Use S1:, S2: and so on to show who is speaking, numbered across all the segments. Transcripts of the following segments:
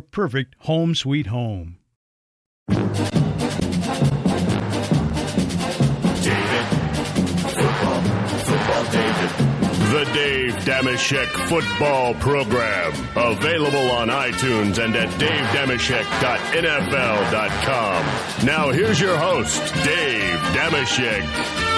S1: perfect home sweet home.
S2: David. Football. Football David. The Dave Dameshek Football Program. Available on iTunes and at davedameshek.nfl.com. Now here's your host, Dave Dameshek.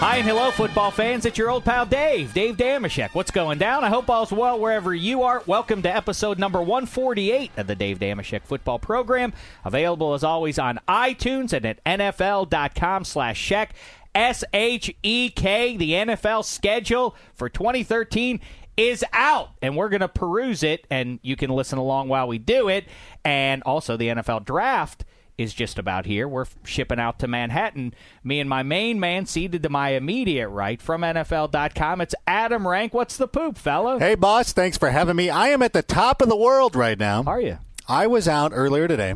S3: Hi and hello, football fans. It's your old pal Dave, Dave Dameshek. What's going down? I hope all's well wherever you are. Welcome to episode number 148 of the Dave Dameshek Football Program. Available as always on iTunes and at NFL.com slash Shek. S H E K, the NFL schedule for 2013 is out, and we're going to peruse it, and you can listen along while we do it. And also, the NFL draft is just about here. We're shipping out to Manhattan. Me and my main man seated to my immediate right from NFL.com. It's Adam Rank. What's the poop, fella?
S4: Hey, boss. Thanks for having me. I am at the top of the world right now.
S3: Are you?
S4: I was out earlier today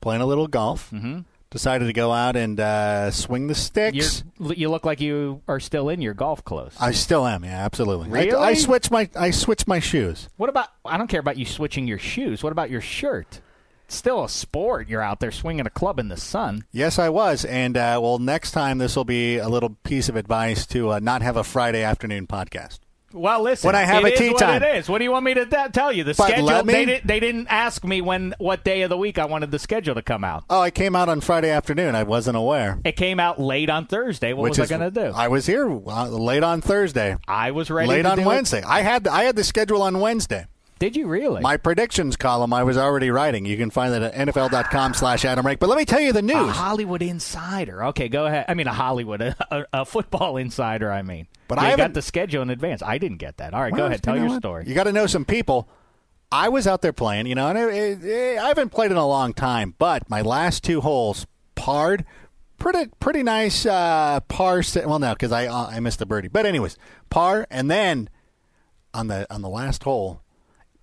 S4: playing a little golf. Mm-hmm. Decided to go out and uh, swing the sticks.
S3: You're, you look like you are still in your golf clothes.
S4: I still am. Yeah, absolutely.
S3: Really?
S4: I, I switched my I switched my shoes.
S3: What about? I don't care about you switching your shoes. What about your shirt? Still a sport. You're out there swinging a club in the sun.
S4: Yes, I was. And uh, well, next time this will be a little piece of advice to uh, not have a Friday afternoon podcast.
S3: Well, listen.
S4: When I have
S3: it
S4: a
S3: is
S4: tea
S3: what
S4: time.
S3: it is. What do you want me to tell you? The
S4: But
S3: schedule.
S4: me-
S3: They, did, they didn't ask me when what day of the week I wanted the schedule to come out.
S4: Oh, I came out on Friday afternoon. I wasn't aware.
S3: It came out late on Thursday. What
S4: which
S3: was
S4: is,
S3: I going to do?
S4: I was here uh, late on Thursday.
S3: I was ready.
S4: late
S3: to
S4: on
S3: do it.
S4: Wednesday. I had the, I had the schedule on Wednesday.
S3: Did you really?
S4: My predictions column I was already writing. You can find that at NFL.com slash Adam Rank. But let me tell you the
S3: a
S4: news.
S3: Hollywood insider. Okay, go ahead. I mean, a Hollywood, a, a, a football insider. I mean,
S4: But
S3: you
S4: I
S3: got the schedule in advance. I didn't get that. All right, go ahead. Tell
S4: you know
S3: your
S4: what?
S3: story.
S4: You got to know some people. I was out there playing, you know, and it, it, I haven't played in a long time, but my last two holes parred. Pretty pretty nice uh, par. Well, no, because I uh, I missed the birdie. But anyways, par, and then on the on the last hole,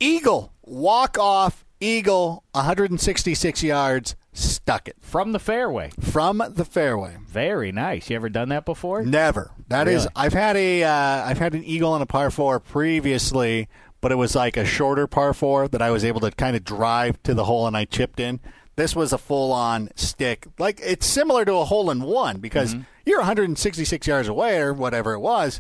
S4: eagle walk off eagle, 166 yards, stuck it
S3: From the fairway.
S4: from the fairway.
S3: Very nice. You ever done that before?
S4: Never. That is.
S3: Really?
S4: I've had a. Uh, I've had an eagle on a par four previously, but it was like a shorter par four that I was able to kind of drive to the hole and I chipped in. This was a full on stick. Like it's similar to a hole in one because
S3: Mm-hmm.
S4: you're 166 yards away or whatever it was.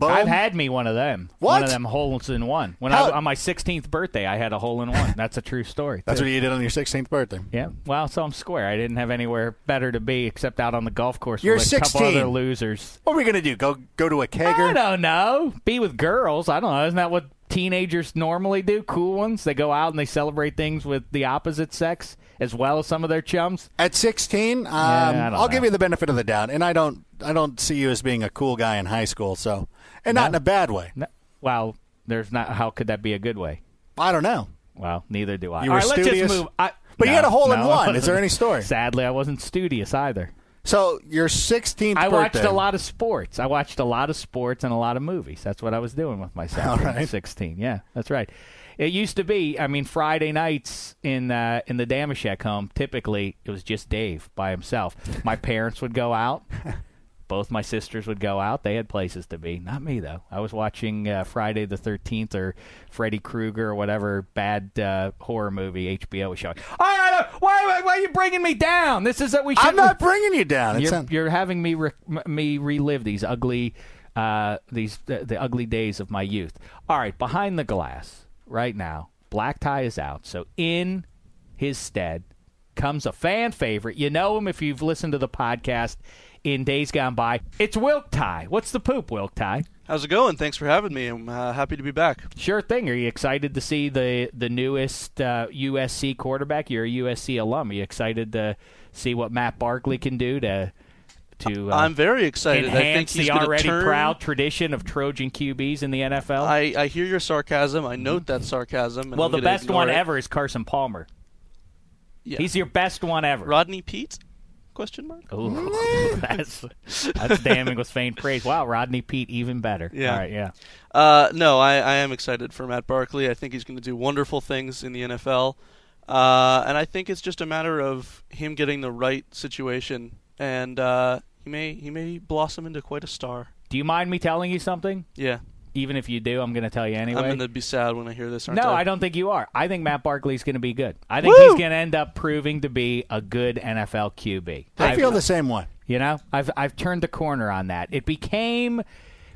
S3: I've had me one of them.
S4: What?
S3: One of them holes in one. When
S4: How-
S3: I on my 16th birthday, I had a hole in one. That's a true story.
S4: That's
S3: too.
S4: what you did on your 16th birthday.
S3: Yeah. Well, so I'm square. I didn't have anywhere better to be except out on the golf course
S4: You're
S3: with a couple other losers.
S4: What are we gonna do? Go go to a kegger?
S3: I don't know. Be with girls. I don't know. Isn't that what teenagers normally do? Cool ones. They go out and they celebrate things with the opposite sex as well as some of their chums.
S4: At 16, um,
S3: yeah,
S4: I'll give you the benefit of the doubt, and I don't. I don't see you as being a cool guy in high school, so, and not in a bad way.
S3: No, well, there's not. How could that be a good way?
S4: I don't know.
S3: Well, neither do I.
S4: You were
S3: right,
S4: studious?
S3: move. I,
S4: But you had a hole in one. Is there any story?
S3: Sadly, I wasn't studious either.
S4: So your 16th
S3: I watched a lot of sports. I watched a lot of sports and a lot of movies. That's what I was doing with myself.
S4: All right.
S3: was 16. Yeah, that's right. It used to be. I mean, Friday nights in uh, in the Dameshek home. Typically, it was just Dave by himself. My parents would go out. Both my sisters would go out. They had places to be. Not me though. I was watching uh, Friday the Thirteenth or Freddy Krueger or whatever bad uh, horror movie HBO was showing. All right, why, why, why are you bringing me down? This is that we should.
S4: I'm not bringing you down.
S3: You're,
S4: not-
S3: you're having me re- me relive these ugly uh, these the, the ugly days of my youth. All right, behind the glass right now, Black Tie is out. So in his stead comes a fan favorite. You know him if you've listened to the podcast in days gone by. It's Wilk Tie. What's the poop, Wilk Tie?
S5: How's it going? Thanks for having me. I'm uh, happy to be back.
S3: Sure thing. Are you excited to see the the newest uh, USC quarterback? You're a USC alum. Are you excited to see what Matt Barkley can do to to uh,
S5: I'm very excited. I think he's
S3: the already
S5: turn,
S3: proud tradition of Trojan QBs in the NFL?
S5: I, I hear your sarcasm. I note that sarcasm. And
S3: well,
S5: I'm
S3: the best one
S5: it.
S3: ever is Carson Palmer.
S5: Yeah.
S3: He's your best one ever.
S5: Rodney Peete? Question mark.
S3: Ooh, that's that's damning with faint praise. Wow, Rodney Peete even better.
S5: Yeah.
S3: All right, yeah.
S5: Uh, no, I, I am excited for Matt Barkley. I think he's going to do wonderful things in the NFL. Uh, and I think it's just a matter of him getting the right situation, and uh, he may he may blossom into quite a star.
S3: Do you mind me telling you something?
S5: Yeah,
S3: Even if you do, I'm going to tell you anyway.
S5: I'm going to be sad when I hear this. Aren't
S3: no,
S5: I?
S3: I don't think you are. I think Matt Barkley's going to be good. I think
S5: Woo!
S3: he's going to end up proving to be a good NFL QB.
S4: I feel the same way.
S3: You know, I've I've turned the corner on that. It became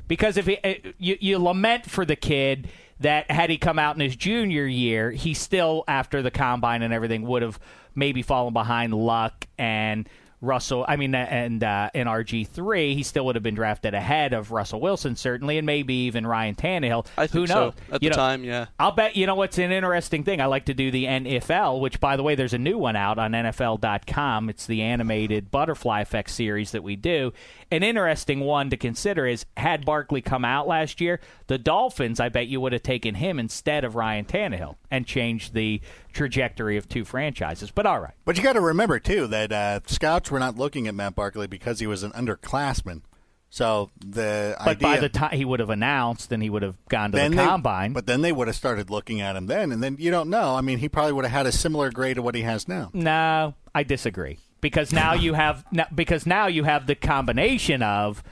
S3: because if he, uh, you you lament for the kid that had he come out in his junior year, he still after the combine and everything would have maybe fallen behind Luck and Russell. I mean, and uh, in RG three, he still would have been drafted ahead of Russell Wilson certainly, and maybe even Ryan Tannehill.
S5: I think
S3: Who knows?
S5: so. At
S3: You
S5: the
S3: know,
S5: time, yeah.
S3: I'll bet you know what's an interesting thing. I like to do the NFL, which by the way, there's a new one out on NFL.com. It's the animated Butterfly Effect series that we do. An interesting one to consider is had Barkley come out last year, the Dolphins, I bet you would have taken him instead of Ryan Tannehill and changed the trajectory of two franchises. But all right.
S4: But you got to remember too that uh, scouts were not looking at Matt Barkley because he was an underclassman. So the
S3: But
S4: idea,
S3: by the time he would have announced, then he would have gone to the
S4: they,
S3: combine.
S4: but then they would have started looking at him then, and then you don't know. I mean, he probably would have had a similar grade to what he has now.
S3: No, I disagree because now you have because now you have the combination of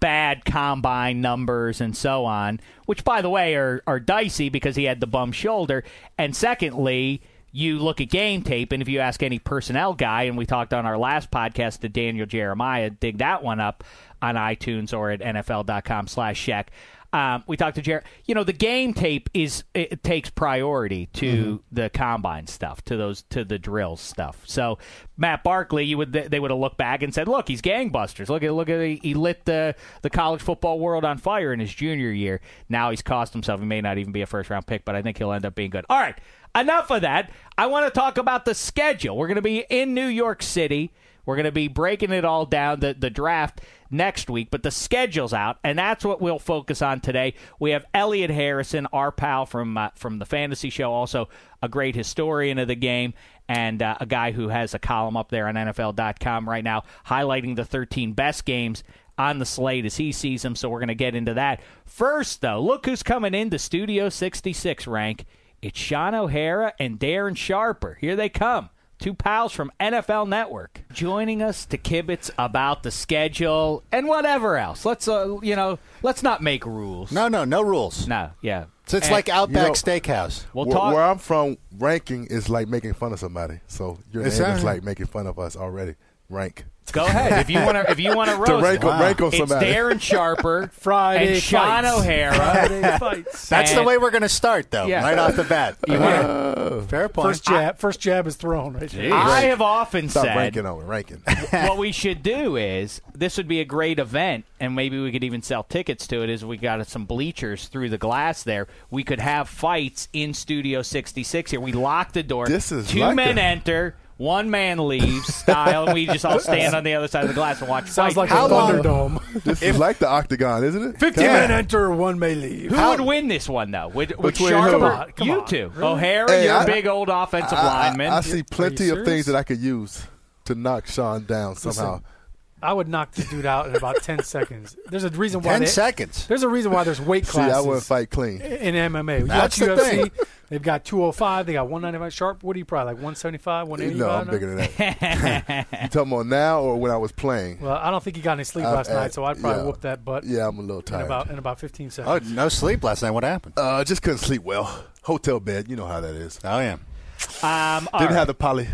S3: bad combine numbers and so on, which by the way are are dicey because he had the bum shoulder, and secondly. You look at game tape, and if you ask any personnel guy, and we talked on our last podcast to Daniel Jeremiah, dig that one up on iTunes or at NFL.com slash Shek. Um, we talked to Jared. You know, the game tape is it takes priority to the combine stuff, to those to the drills stuff. So Matt Barkley, you would they would have looked back and said, "Look, he's gangbusters. Look at look at he lit the the college football world on fire in his junior year. Now he's cost himself. He may not even be a first round pick, but I think he'll end up being good. All right, enough of that. I want to talk about the schedule. We're going to be in New York City. We're going to be breaking it all down, the, the draft next week, but the schedule's out, and that's what we'll focus on today. We have Elliot Harrison, our pal from uh, from the Fantasy Show, also a great historian of the game, and uh, a guy who has a column up there on NFL.com right now highlighting the 13 best games on the slate as he sees them, so we're going to get into that. First, though, look who's coming into Studio 66 rank. It's Shaun O'Hara and Darren Sharper. Here they come. Two pals from NFL Network joining us to kibitz about the schedule and whatever else. Let's, uh, you know, let's not make rules.
S4: No, no, no rules.
S3: No, yeah.
S4: So it's
S3: And
S4: like Outback
S6: You know-
S4: Steakhouse.
S3: We'll
S6: where,
S3: talk.
S6: where I'm from, ranking is like making fun of somebody. So your
S4: Is
S6: name
S4: that-
S6: is like making fun of us already. Rank.
S3: Go ahead if you want to. If you want to roast,
S6: rank on- rank on
S3: it's
S6: somebody.
S3: Darren Sharper,
S7: Friday
S3: and Shaun
S7: fights.
S3: O'Hara.
S7: Friday fights.
S4: That's the way we're going to start, though,
S3: Yeah.
S4: right off the bat.
S3: You wanna- oh.
S4: Fair point.
S7: First jab, first jab is thrown right there.
S3: I have often
S6: Stop
S3: said
S6: ranking on it. Ranking.
S3: what we should do is this would be a great event, and maybe we could even sell tickets to it. Is we got some bleachers through the glass there. We could have fights in Studio 66 here. We lock the door.
S6: This is
S3: two
S6: like
S3: men
S6: a-
S3: enter. One man leaves, style, and we just all stand on the other side of the glass and watch.
S7: Sounds
S3: fights.
S7: like
S4: How
S7: a
S4: long-
S7: Thunderdome.
S6: This is like the octagon, isn't it?
S7: 50
S6: Come
S7: men enter, one may leave.
S3: Who would win this one though? Would, would
S6: Between
S3: Sharper?
S6: who? Come
S7: on, come
S3: you
S7: on.
S3: two.
S7: Really?
S3: O'Hara,
S6: Hey,
S3: you're a
S6: I-
S3: big old offensive
S6: I, I-
S3: lineman.
S6: I see plenty of
S7: serious?
S6: things that I could use to knock Shaun down somehow.
S7: I would knock the dude out in about ten seconds. There's a reason why.
S4: Ten
S7: they-
S4: seconds.
S7: There's a reason why there's weight classes.
S6: See, I
S7: classes
S6: wouldn't fight clean.
S7: in MMA. You
S4: That's the
S7: UFC.
S4: thing.
S7: They've got 205. They got 195 sharp. What are you probably like 175, 185?
S6: No, I'm
S7: now?
S6: bigger than that. you talking about now or when I was playing?
S7: Well, I don't think he got any sleep
S6: I've
S7: last
S6: had-
S7: night, so I'd probably
S6: yeah.
S7: whoop that butt
S6: Yeah, I'm a little
S7: in
S6: tired.
S7: about in about 15 seconds.
S4: Oh,
S7: seconds.
S4: no sleep last night. What happened?
S6: Uh, just couldn't sleep well. Hotel bed, you know how that is.
S4: Oh yeah.
S3: Um,
S6: Didn't
S3: right.
S6: have the poly.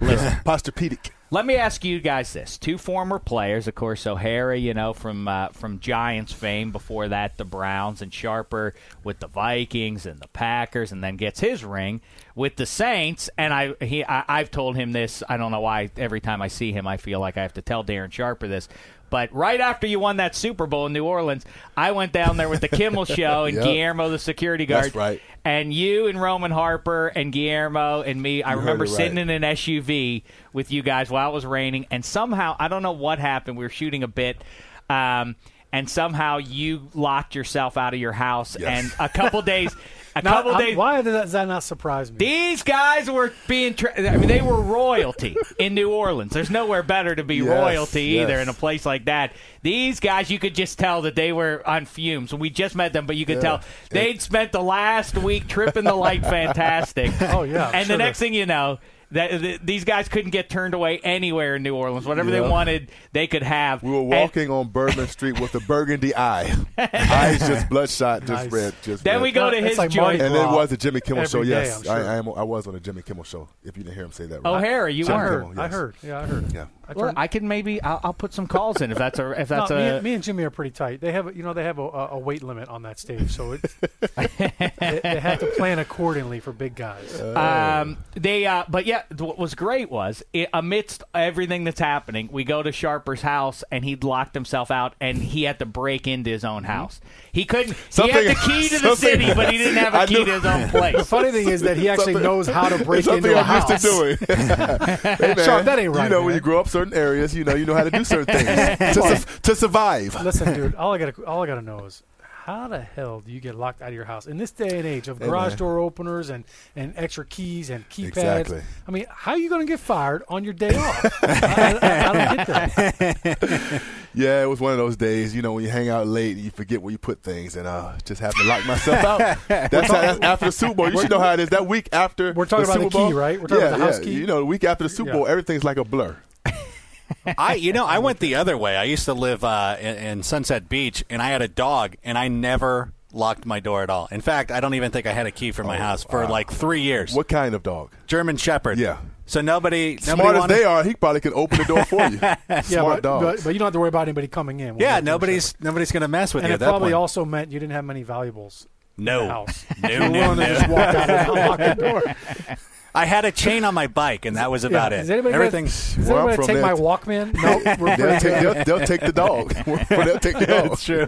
S6: Posturepedic.
S3: Let me ask you guys this: two former players, of course, O'Hara, you know, from uh, from Giants fame. Before that, the Browns, and Sharper with the Vikings and the Packers, and then gets his ring with the Saints. And I, he, I, I've told him this. I don't know why. Every time I see him, I feel like I have to tell Darren Sharper this. But right after you won that Super Bowl in New Orleans, I went down there with the Kimmel Show and
S6: Yep.
S3: Guillermo, the security guard.
S6: That's right.
S3: And you and Roman Harper and Guillermo and me, I
S6: You
S3: remember
S6: it right.
S3: sitting in an SUV with you guys while it was raining, and somehow I don't know what happened. We were shooting a bit, um, and somehow you locked yourself out of your house,
S6: Yes.
S3: and a couple days, a
S7: Now,
S3: couple
S7: I'm-
S3: days.
S7: why does that, does that not surprise me?
S3: These guys were being. Tra- I mean, they were royalty in New Orleans. There's nowhere better to be
S6: Yes,
S3: royalty either in a place like that. These guys, you could just tell that they were on fumes. We just met them, but you could
S6: Yeah.
S3: tell they'd spent the last week tripping the light fantastic.
S7: Oh, yeah, I'm
S3: and
S7: sure
S3: the next thing you know. That, th- these guys couldn't get turned away anywhere in New Orleans. Whatever they wanted, they could have.
S6: We were
S3: And-
S6: walking on Bourbon Street with a burgundy eye. Eyes just bloodshot, just
S7: Nice.
S6: red. Just
S3: then
S6: red.
S3: we go to his
S7: like
S3: joint.
S6: And it was the Jimmy Kimmel
S7: every
S6: show.
S7: day,
S6: Yes,
S7: I'm sure.
S6: I, I, am, I was on the Jimmy Kimmel show. If you didn't hear him say that, right.
S3: O'Hara, you
S7: I
S3: weren't.
S7: heard.
S6: Kimmel,
S7: I heard. Yeah, I heard.
S6: Yeah.
S7: I
S3: Well, I can maybe I'll, I'll put some calls in if that's a if that's
S7: no,
S3: a
S7: me, and- me and Jimmy are pretty tight. They have, you know, they have a, a a weight limit on that stage, so it, they, they have to plan accordingly for big guys.
S3: Um, they, uh, but yeah, what was great was i amidst everything that's happening, we go to Sharper's house and he'd locked himself out and he had to break into his own house. He couldn't. he had the key to the city, but he didn't have a
S6: I
S3: key
S6: knew-
S3: to his own place.
S7: the funny thing is that he actually knows how to break
S6: something
S7: into a
S6: I'm used
S7: house.
S6: to doing. hey, man,
S7: Sharp, that ain't right,
S6: You know,
S7: man.
S6: when you grow up certain areas, you know, you know how to do certain things to, su- to survive.
S7: Listen, dude, all I got all I got to know is how the hell do you get locked out of your house in this day and age of garage door openers and, and extra keys and keypads?
S6: Exactly.
S7: I mean, how are you going to get fired on your day off? I, I, I don't get that.
S6: Yeah, it was one of those days, you know, when you hang out late and you forget where you put things, and uh, just happened to lock myself out. That's, how, that's after the Super Bowl. You should know how it is. That week after
S7: We're talking
S6: the
S7: about
S6: Super
S7: the key,
S6: Bowl,
S7: right? We're talking
S6: yeah,
S7: about the house
S6: yeah.
S7: key?
S6: You know, the week after the Super
S7: Yeah.
S6: Bowl, everything's like a blur.
S4: I, you know, I went the other way. I used to live uh, in, in Sunset Beach, and I had a dog, and I never locked my door at all. In fact, I don't even think I had a key for my
S6: Oh,
S4: house for
S6: wow.
S4: like three years.
S6: What kind of dog?
S4: German Shepherd.
S6: Yeah.
S4: So nobody, nobody
S6: Smart as
S4: wanted,
S6: they are, he probably could open the door for you.
S7: Yeah,
S6: Smart
S7: but,
S6: dog.
S7: but, but you don't have to worry about anybody coming in.
S4: Yeah, nobody's nobody's going to mess with
S7: And
S4: you
S7: it
S4: at that
S7: probably
S4: point.
S7: also meant you didn't have many valuables in
S4: no,
S7: the house.
S4: no,
S7: You
S4: no, no.
S7: just walk out and unlock the door.
S4: I had a chain on my bike, and that was about
S7: Yeah.
S4: it.
S7: Is anybody
S4: Everything.
S7: Gonna, is
S6: Where I'm from,
S7: take my
S6: they'll-
S7: Walkman? No, we're
S6: they'll, take, they'll, they'll take the dog. they'll take the dog.
S4: true.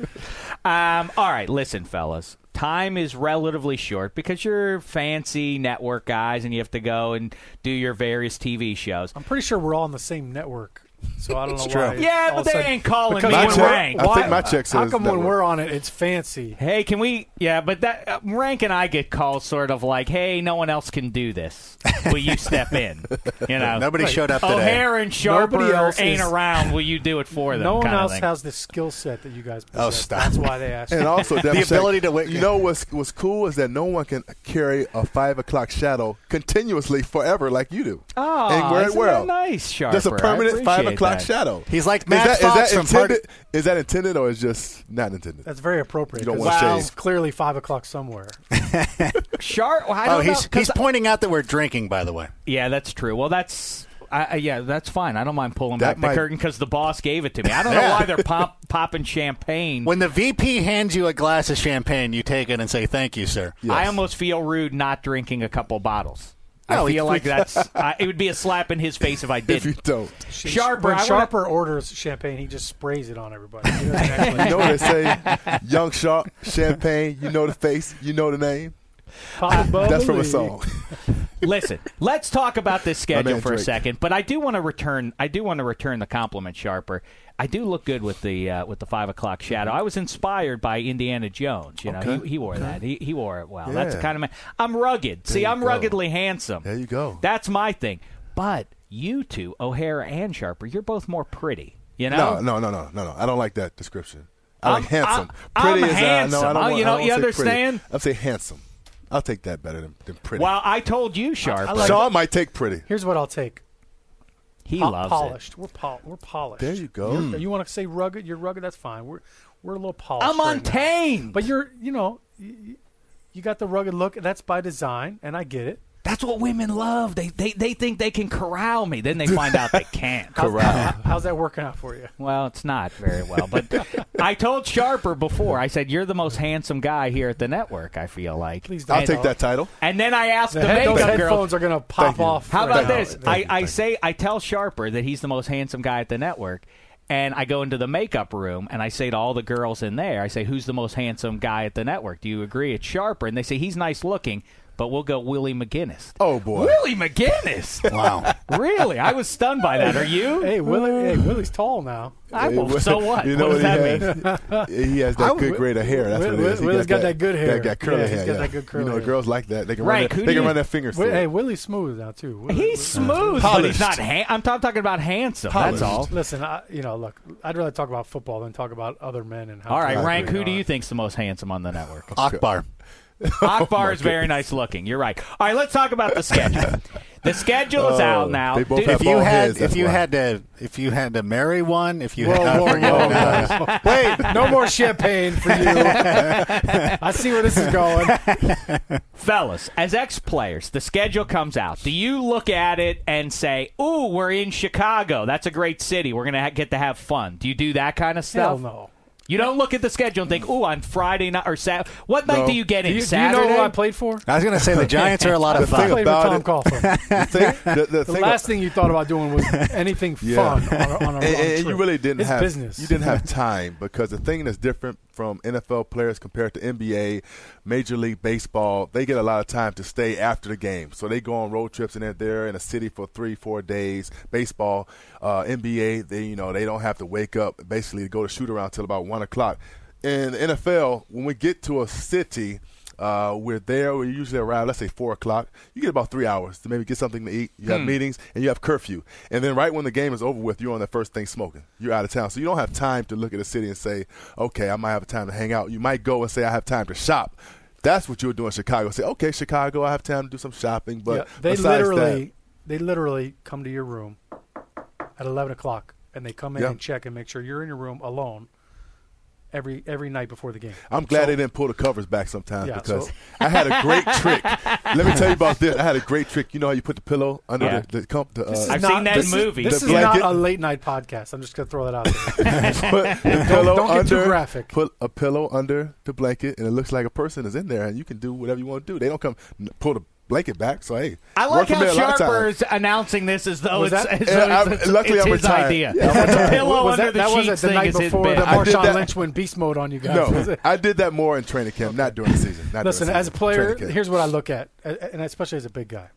S3: Um, all right, listen, fellas. Time is relatively short because you're fancy network guys and you have to go and do your various TV shows.
S7: I'm pretty sure we're all on the same network, so I don't know
S4: It's true.
S7: why.
S3: Yeah, but they
S7: sudden-
S3: ain't calling
S7: because
S3: me
S7: when
S3: and rank.
S6: I think
S7: why-
S6: my check
S7: How come when
S6: network.
S7: we're on it, it's fancy?
S3: Hey, can we? Yeah, but that uh, rank and I get called sort of like, "Hey, no one else can do this. Will you step in?" You know,
S4: Nobody showed up today.
S3: O'Hara and Sharper
S7: Nobody else
S3: ain't
S7: is-
S3: around. Will you do it for them?
S7: No one
S3: kind of
S7: else
S3: thing.
S7: has the skill set that you guys possess.
S4: Oh, stop.
S7: That's why they asked.
S6: And
S7: you.
S6: also,
S4: The
S6: Devin
S4: ability to wait-
S6: You know what's what's cool is that no one can carry a five o'clock shadow continuously forever like you do.
S3: Oh,
S6: and wear it
S3: isn't
S6: well.
S3: that nice, Sharper?
S6: Just a
S3: I
S6: permanent five
S3: appreciate
S6: o'clock
S3: that.
S6: shadow.
S4: He's like
S6: Is
S4: Matt
S6: that, is
S4: Fox
S6: that
S4: from Party.
S6: intended? Is that intended or is just not intended?
S7: That's very appropriate.
S6: You don't
S7: 'cause
S6: wanna
S7: it's clearly five o'clock somewhere.
S3: Sharp. Well,
S4: Oh,
S3: don't
S4: he's
S3: know, 'cause
S4: he's pointing out that we're drinking. By the way,
S3: Yeah, that's true. Well, that's I, I- yeah, that's fine. I don't mind pulling
S6: That
S3: back
S6: might-
S3: the curtain because the boss gave it to me. I don't know why they're pop, popping champagne.
S4: when the VP hands you a glass of champagne, you take it and say thank you, sir.
S6: Yes.
S3: I almost feel rude not drinking a couple bottles.
S4: No,
S3: I feel
S4: he-
S3: like that's I, it would be a slap in his face if I did.
S6: if you don't,
S3: Sharper,
S7: When
S3: I wanna-
S7: Sharper orders champagne, he just sprays it on everybody. He doesn't actually
S6: you know what they say? Young Sharp, champagne. You know the face. You know the name.
S7: pop the
S6: That's from a
S7: bubbly.
S6: song.
S3: Listen, let's talk about this schedule
S6: man
S3: for a second. But I do want to return. I do want to return the compliment, Sharper. I do look good with the uh, with the five o'clock shadow. I was inspired by Indiana Jones. You know,
S6: Okay.
S3: he, he wore that. He, he wore it well. That's the kind of man. I'm rugged. See, I'm
S6: go.
S3: ruggedly handsome.
S6: There you go.
S3: That's my thing. But you two, O'Hara and Sharper, you're both more pretty. You know?
S6: No, no, no, no, no, no. I don't like that description. I like
S3: I'm-
S6: handsome.
S3: I'm-
S6: pretty
S3: I'm
S6: is
S3: handsome.
S6: Uh, no, I don't
S3: Oh,
S6: want,
S3: you know-
S6: I don't
S3: you
S6: say pretty.
S3: understand?
S6: I'll say handsome. I'll take that better than, than pretty.
S3: Well, I told you, Sharp.
S7: I like-
S6: Shaun might take pretty.
S7: Here's what I'll take.
S3: He
S7: Po-
S3: loves
S7: polished. We're pol- we're polished.
S6: There you go.
S7: You're- You want to say rugged? You're rugged. That's fine. We're we're a little polished.
S3: I'm
S7: right now. But you're you know you, you got the rugged look. That's by design, and I get it.
S3: That's what women love. They, they they think they can corral me. Then they find out they can't.
S7: How's, how's that working out for you?
S3: Well, it's not very well. But I told Sharper before. I said you're the most handsome guy here at the network. I feel like.
S7: Please don't.
S6: I'll take that title.
S3: And then I asked
S7: The
S3: the,
S7: head- those
S3: makeup girl.
S7: headphones are gonna pop off.
S3: How about
S7: now.
S3: this? I, I say I tell Sharper that he's the most handsome guy at the network. And I go into the makeup room and I say to all the girls in there, I say, Who's the most handsome guy at the network? Do you agree? It's Sharper. And they say, He's nice looking, but we'll go Willie McGinest.
S6: Oh boy.
S3: Willie McGinest?
S4: Wow.
S3: really? I was stunned by that. Are you?
S7: Hey, Willie. Hey, Willie's tall now.
S3: I, well,
S6: Will-
S3: so what?
S6: You know
S3: what
S6: what,
S3: does
S6: he
S3: that
S6: has?
S3: mean?
S6: he has that good grade of hair. That's
S7: Will-
S6: what it is. He
S7: Willie's got that good hair.
S6: That got curly
S7: Yeah,
S6: hair.
S7: he's got
S6: yeah.
S7: that good curly
S6: You know,
S7: hair.
S6: girls like that. They can
S3: Right,
S6: run.
S3: who
S6: Their, they can
S3: you-
S6: run their fingers
S7: Wi-
S6: through.
S7: Hey. Willie's smooth now too. Willie-
S3: He's
S7: Willie-
S3: smooth, but he's not. Ha- I'm, I'm talking about handsome. That's all.
S7: Listen, I, you know, look, I'd rather talk about football than talk about other men and how.
S3: All right, rank. Who do you think's the most handsome on the network?
S4: Akbar.
S3: Akbar is very nice looking. You're right. All right, let's talk about the schedule. The schedule is
S6: Oh,
S3: out now.
S6: they both
S3: Dude,
S6: have
S4: If you had,
S6: heads,
S4: if you
S6: why.
S4: had to, if you had to marry one, if you
S7: Whoa,
S4: had,
S7: whoa,
S4: I forget
S7: whoa, Wait, no more champagne for you. I see where this is going.
S3: fellas, as ex players, the schedule comes out. Do you look at it and say, "Ooh, we're in Chicago. That's a great city. We're gonna ha- get to have fun." Do you do that kind of
S7: Hell
S3: stuff?
S7: no.
S3: You don't look at the schedule and think, "Ooh, on Friday night or Saturday." What night
S6: No.
S3: do you get
S7: Do
S3: in?
S7: you, do you
S3: Saturday.
S7: know who I played for?
S4: I was going to say the Giants are a lot of
S6: thing
S7: I
S4: fun.
S7: played with
S6: about
S7: Tom Coughlin.
S6: The thing, the, the
S7: The
S6: thing
S7: last thing you thought about doing was anything
S6: Yeah.
S7: fun on a, on a, on
S6: and,
S7: a
S6: and you really didn't
S7: it's
S6: have
S7: business.
S6: you didn't have time because the thing that's different from NFL players compared to NBA, Major League Baseball, they get a lot of time to stay after the game. So they go on road trips and they're there in a city for three, four days. Baseball, uh, NBA, they you know they don't have to wake up basically to go to shoot around till about one o'clock. In the NFL, when we get to a city. Uh, we're there. We're usually arrive, let's say, four o'clock. You get about three hours to maybe get something to eat. You have meetings and you have curfew. And then right when the game is over with, you're on the first thing smoking. You're out of town, so you don't have time to look at the city and say, "Okay, I might have time to hang out." You might go and say, "I have time to shop." That's what you would do in Chicago. Say, "Okay, Chicago, I have time to do some shopping." But
S7: Yeah, they literally, they literally come to your room at eleven o'clock, and they come in
S6: Yeah.
S7: and check and make sure you're in your room alone every every night before the game.
S6: I'm glad
S7: So-
S6: they didn't pull the covers back sometimes
S7: Yeah,
S6: because
S7: so-
S6: I had a great trick. Let me tell you about this. I had a great trick. You know how you put the pillow under
S3: Yeah.
S6: the, the, comp, the uh,
S3: I've
S7: not-
S3: seen that
S7: this
S3: in
S7: is-
S3: movies.
S7: This is not a late night podcast. I'm just gonna throw that out there.
S6: put the pillow
S7: don't get too graphic.
S6: Put a pillow under the blanket, and it looks like a person is in there, and you can do whatever you want to do. They don't come pull the blanket back. So hey,
S3: I like how
S6: me a lot of times.
S3: Sharper's announcing this as though
S7: Was
S3: it's,
S7: that-
S3: as
S6: Yeah,
S3: though
S6: I'm-
S3: it's,
S6: luckily
S3: it's
S6: I'm
S3: his
S6: retired.
S3: idea.
S6: Yeah, I'm.
S3: Pillow
S7: was
S3: under
S7: that,
S3: the sheets thing is his
S7: before
S3: bit.
S7: that
S6: I did
S7: Marshawn
S6: that-
S7: Lynch went beast mode on you guys.
S6: No. I did that more in training camp, not during the season. Not
S7: Listen,
S6: during the
S7: as a player, here's what I look at, and especially as a big guy.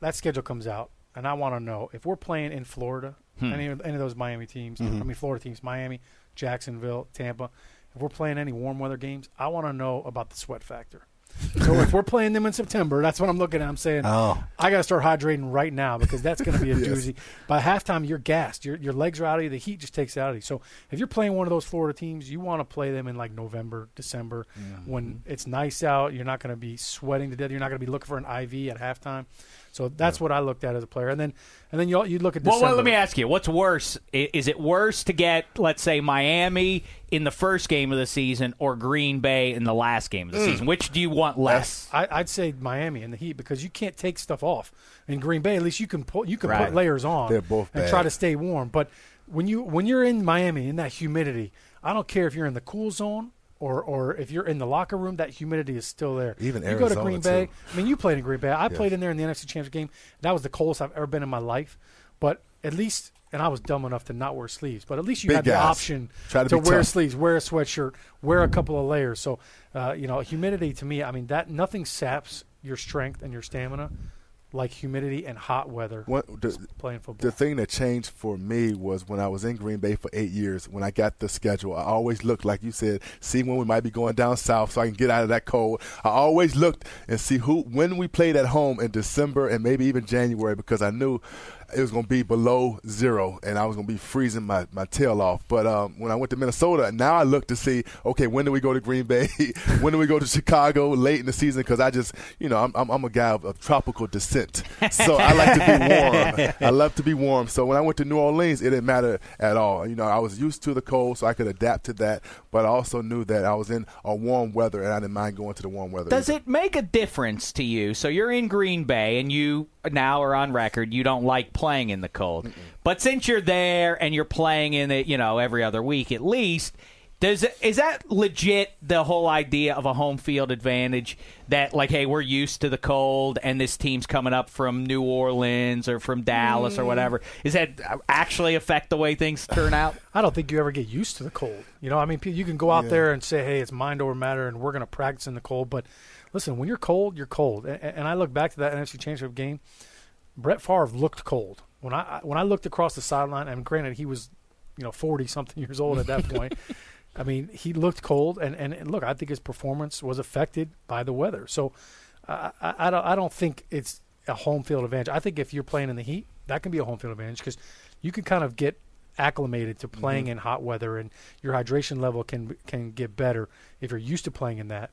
S7: That schedule comes out, and I want to know if we're playing in Florida,
S6: Hmm.
S7: any, of, any of those Miami teams,
S6: Mm-hmm.
S7: I mean Florida teams, Miami, Jacksonville, Tampa. If we're playing any warm weather games, I want to know about the sweat factor. So if we're playing them in September, that's what I'm looking at. I'm saying,
S4: Oh.
S7: I got to start hydrating right now because that's going to be a
S6: Yes.
S7: doozy. By halftime, you're gassed. Your your legs are out of you. The heat just takes it out of you. So if you're playing one of those Florida teams, you want to play them in like November, December, when mm-hmm. it's nice out. You're not going to be sweating to death. You're not going to be looking for an IV at halftime. So that's what I looked at as a player. And then and then you you look at
S3: Well,
S7: December.
S3: well, let me ask you: What's worse? Is it worse to get, let's say, Miami in the first game of the season or Green Bay in the last game of the mm. season? Which do you want less?
S7: I, I'd say Miami in the heat because you can't take stuff off. In Green Bay, at least you can pull, you can
S3: Right.
S7: put layers on.
S6: They're both
S7: and
S6: bad.
S7: try to stay warm. But when you when you're in Miami in that humidity, I don't care if you're in the cool zone or or if you're in the locker room, that humidity is still there.
S6: Even
S7: you go to
S6: Arizona,
S7: Green Bay.
S6: too.
S7: I mean, you played in Green Bay. I played in there in the NFC Championship game. That was the coldest I've ever been in my life. But at least, and I was dumb enough to not wear sleeves. But at least you
S6: Big
S7: had the option
S6: Try to be
S7: wear
S6: tough.
S7: sleeves, wear a sweatshirt, wear a couple of layers. So, uh, you know, humidity to me, I mean, that nothing saps your strength and your stamina like humidity and hot weather.
S6: What- the-
S7: playing football.
S6: The thing that changed for me was when I was in Green Bay for eight years. When I got the schedule, I always looked, like you said, see when we might be going down south, so I can get out of that cold. I always looked and see who when we played at home in December and maybe even January because I knew it was going to be below zero, and I was going to be freezing my, my tail off. But um, when I went to Minnesota, now I look to see, okay, when do we go to Green Bay? when do we go to Chicago late in the season? Because I just, you know, I'm, I'm, I'm a guy of, of tropical descent, so I like to be warm. I love to be warm. So when I went to New Orleans, it didn't matter at all. You know, I was used to the cold, so I could adapt to that. But I also knew that I was in a warm weather, and I didn't mind going to the warm weather.
S3: Does
S6: either.
S3: it make a difference to you? So you're in Green Bay and you now are on record you don't like playing in the cold. But since you're there and you're playing in it, you know, every other week at least, does is that legit the whole idea of a home field advantage that like hey, we're used to the cold and this team's coming up from New Orleans or from Dallas or
S7: Mm.
S3: whatever. Is that actually affect the way things turn out?
S7: I don't think you ever get used to the cold. You know, I mean, you can go out
S3: Yeah.
S7: there and say, "Hey, it's mind over matter," and we're going to practice in the cold. But listen, when you're cold, you're cold. And, and I look back to that NFC Championship game. Brett Favre looked cold when I when I looked across the sideline. And granted, he was, you know, forty something years old at that point. I mean, he looked cold, and, and, and look, I think his performance was affected by the weather. So, I, I, I don't I don't think it's a home field advantage. I think if you're playing in the heat, that can be a home field advantage because you can kind of get acclimated to playing
S6: Mhm.
S7: in hot weather, and your hydration level can can get better if you're used to playing in that.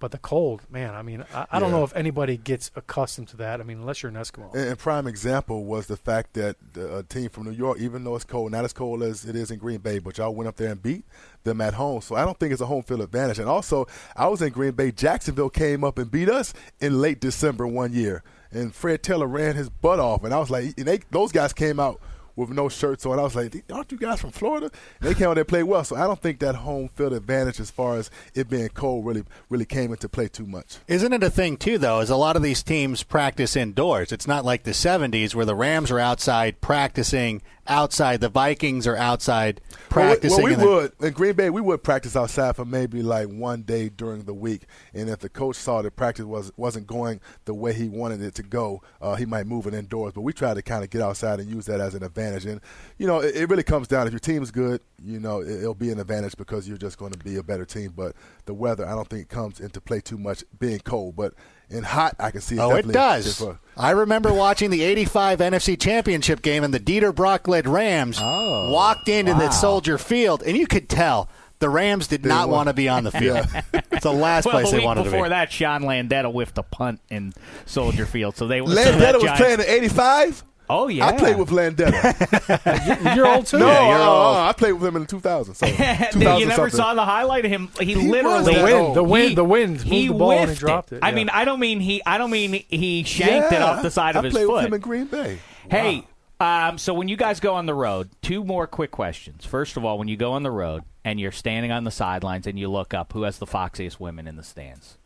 S7: But the cold, man, I mean, I, I don't know if anybody gets accustomed to that. I mean, unless you're an Eskimo.
S6: And, and prime example was the fact that the a team from New York, even though it's cold, not as cold as it is in Green Bay, but y'all went up there and beat them at home. So I don't think it's a home field advantage. And also, I was in Green Bay. Jacksonville came up and beat us in late December one year, and Fred Taylor ran his butt off. And I was like, and they, those guys came out with no shirts on. I was like, aren't you guys from Florida? And they came out there and played well. So I don't think that home field advantage, as far as it being cold, really really came into play too much.
S4: Isn't it a thing too, though? Is a lot of these teams practice indoors. It's not like the '70s where the Rams are outside practicing outside. The Vikings are outside practicing.
S6: Well, we,
S4: and then-
S6: would in Green Bay. We would practice outside for maybe like one day during the week, and if the coach saw that practice was wasn't going the way he wanted it to go, uh, he might move it indoors. But we try to kind of get outside and use that as an advantage. And you know, it, it really comes down if your team's good, you know, it, it'll be an advantage because you're just going to be a better team. But the weather, I don't think comes into play too much being cold, but. In hot, I can see.
S4: Oh, it does. I remember watching the '85 NFC Championship game, and the Dieter Brock led Rams
S3: Oh,
S4: walked into
S3: wow.
S4: the Soldier Field, and you could tell the Rams did not
S6: want-
S4: want to be on the field. it's the last
S3: well,
S4: place they wanted to be.
S3: before that, Sean Landeta whiffed a punt in Soldier Field, so they so
S6: Landeta
S3: that
S6: was
S3: Giants-
S6: playing in '85.
S3: Oh yeah,
S6: I played with Landeta.
S7: You're old too.
S6: No,
S3: Yeah, you're
S6: uh,
S3: old.
S6: uh, I played with him in 2000. So 2000
S3: you never
S6: something.
S3: saw the highlight of him. He,
S6: He
S3: literally
S7: The wind, the wind,
S3: He-
S7: the wind
S3: he
S7: moved the ball and dropped it.
S3: I
S7: yeah.
S3: mean, I don't mean he. I don't mean he shanked it off the side of
S6: I
S3: his
S6: played
S3: foot.
S6: with him in Green Bay.
S3: Hey, um, so when you guys go on the road, two more quick questions. First of all, when you go on the road and you're standing on the sidelines and you look up, who has the foxiest women in the stands?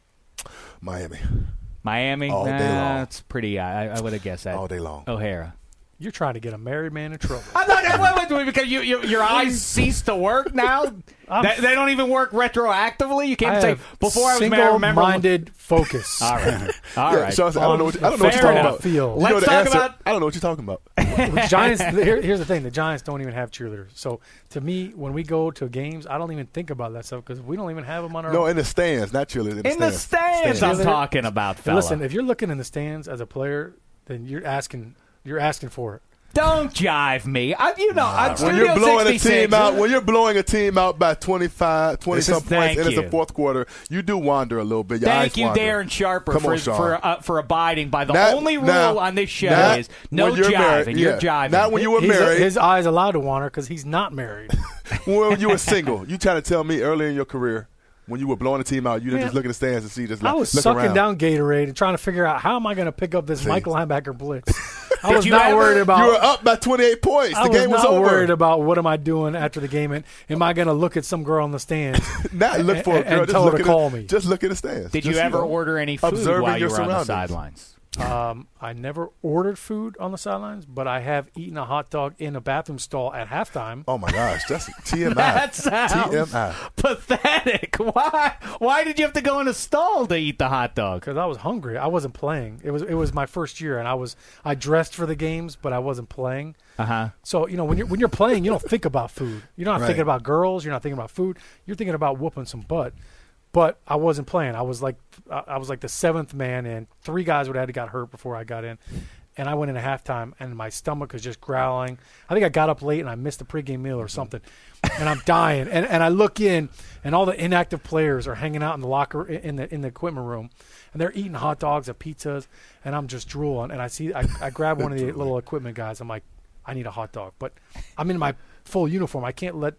S6: Miami
S3: Miami.
S6: All day long.
S3: That's pretty. I, I would have guessed that.
S6: all day long.
S3: O'Hara.
S7: You're trying to get a married man in trouble.
S3: I'm not, wait, wait, wait, because you, you, your eyes cease to work now. They, they don't even work retroactively. You can't
S7: I
S3: say before I was married. Remember,
S7: single-minded focus.
S3: all right, all
S6: yeah,
S3: right.
S6: Shaun said, I don't know. What, I don't know what you're talking about.
S7: Field.
S6: You
S3: Let's talk
S6: answer.
S3: about-
S6: I don't know what you're talking about.
S7: The Giants. Here, here's the thing: the Giants don't even have cheerleaders. So to me, when we go to games, I don't even think about that stuff because we don't even have them on our.
S6: no, in the stands, not cheerleaders. In the
S3: in the
S6: stands.
S3: stands, I'm talking about, fella.
S7: Listen, if you're looking in the stands as a player, then you're asking. You're asking for it.
S3: Don't jive me. I, you know, on
S6: When
S3: Studio
S6: you're blowing a
S3: 66,
S6: team out, when you're blowing a team out by 25, 20
S3: is-
S6: some points,
S3: thank
S6: and it's the fourth quarter, you do wander a little bit. Your
S3: Thank you,
S6: wander.
S3: Darren Sharper,
S6: Come
S3: for
S6: on, Shaun.
S3: for uh, for abiding by the
S6: Not-
S3: only rule
S6: now-
S3: on this show
S6: not
S3: is no
S6: when you're
S3: jiving.
S6: married,
S3: You're
S6: yeah.
S3: jiving.
S6: Not when you were
S7: He's
S6: married.
S7: his eyes allowed to wander because he's not married.
S6: when you were single, you trying to tell me earlier in your career when you were blowing a team out, you didn't
S7: Man,
S6: just look at the stands and see just
S7: I was
S6: look
S7: sucking
S6: around.
S7: down Gatorade and trying to figure out how am I going to pick up this
S6: See.
S7: Michael linebacker blitz. I was
S3: you
S7: not
S3: ever-
S7: worried about.
S6: You were up by 28 points.
S7: I
S6: the
S7: was
S6: game was
S7: not
S6: over.
S7: worried about what am I doing after the game, and am I going to look at some girl in the stands?
S6: Not look for a
S7: and-
S6: girl.
S7: and
S6: just
S7: tell her
S6: look
S7: to
S6: at
S7: call
S6: the,
S7: me.
S6: Just look at the stands.
S3: Did
S6: Just,
S3: you ever
S6: know,
S3: order any food
S6: observing
S3: while you
S6: your
S3: were on the
S6: surroundings.
S3: sidelines?
S7: Um, I never ordered food on the sidelines, but I have eaten a hot dog in a bathroom stall at halftime.
S6: Oh my gosh, that's TMI.
S3: That sounds
S6: TMI.
S3: pathetic. Why? Why did you have to go in a stall to eat the hot dog?
S7: because I was hungry. I wasn't playing. It was it was my first year, and I was I dressed for the games, but I wasn't playing.
S3: Uh huh.
S7: So you know when you're when you're playing, you don't think about food. You're not
S6: Right.
S7: thinking about girls. You're not thinking about food. You're thinking about whooping some butt. But I wasn't playing. I was like I was like the seventh man, and three guys would have had got hurt before I got in. and I went in into halftime, and my stomach was just growling. I think I got up late and I missed the pregame meal or something, and I'm dying. And and I look in, and all the inactive players are hanging out in the locker in the in the equipment room, and they're eating hot dogs and pizzas, and I'm just drooling. And I see I, I grab one of the little equipment guys. I'm like, I need a hot dog, but I'm in my full uniform. I can't let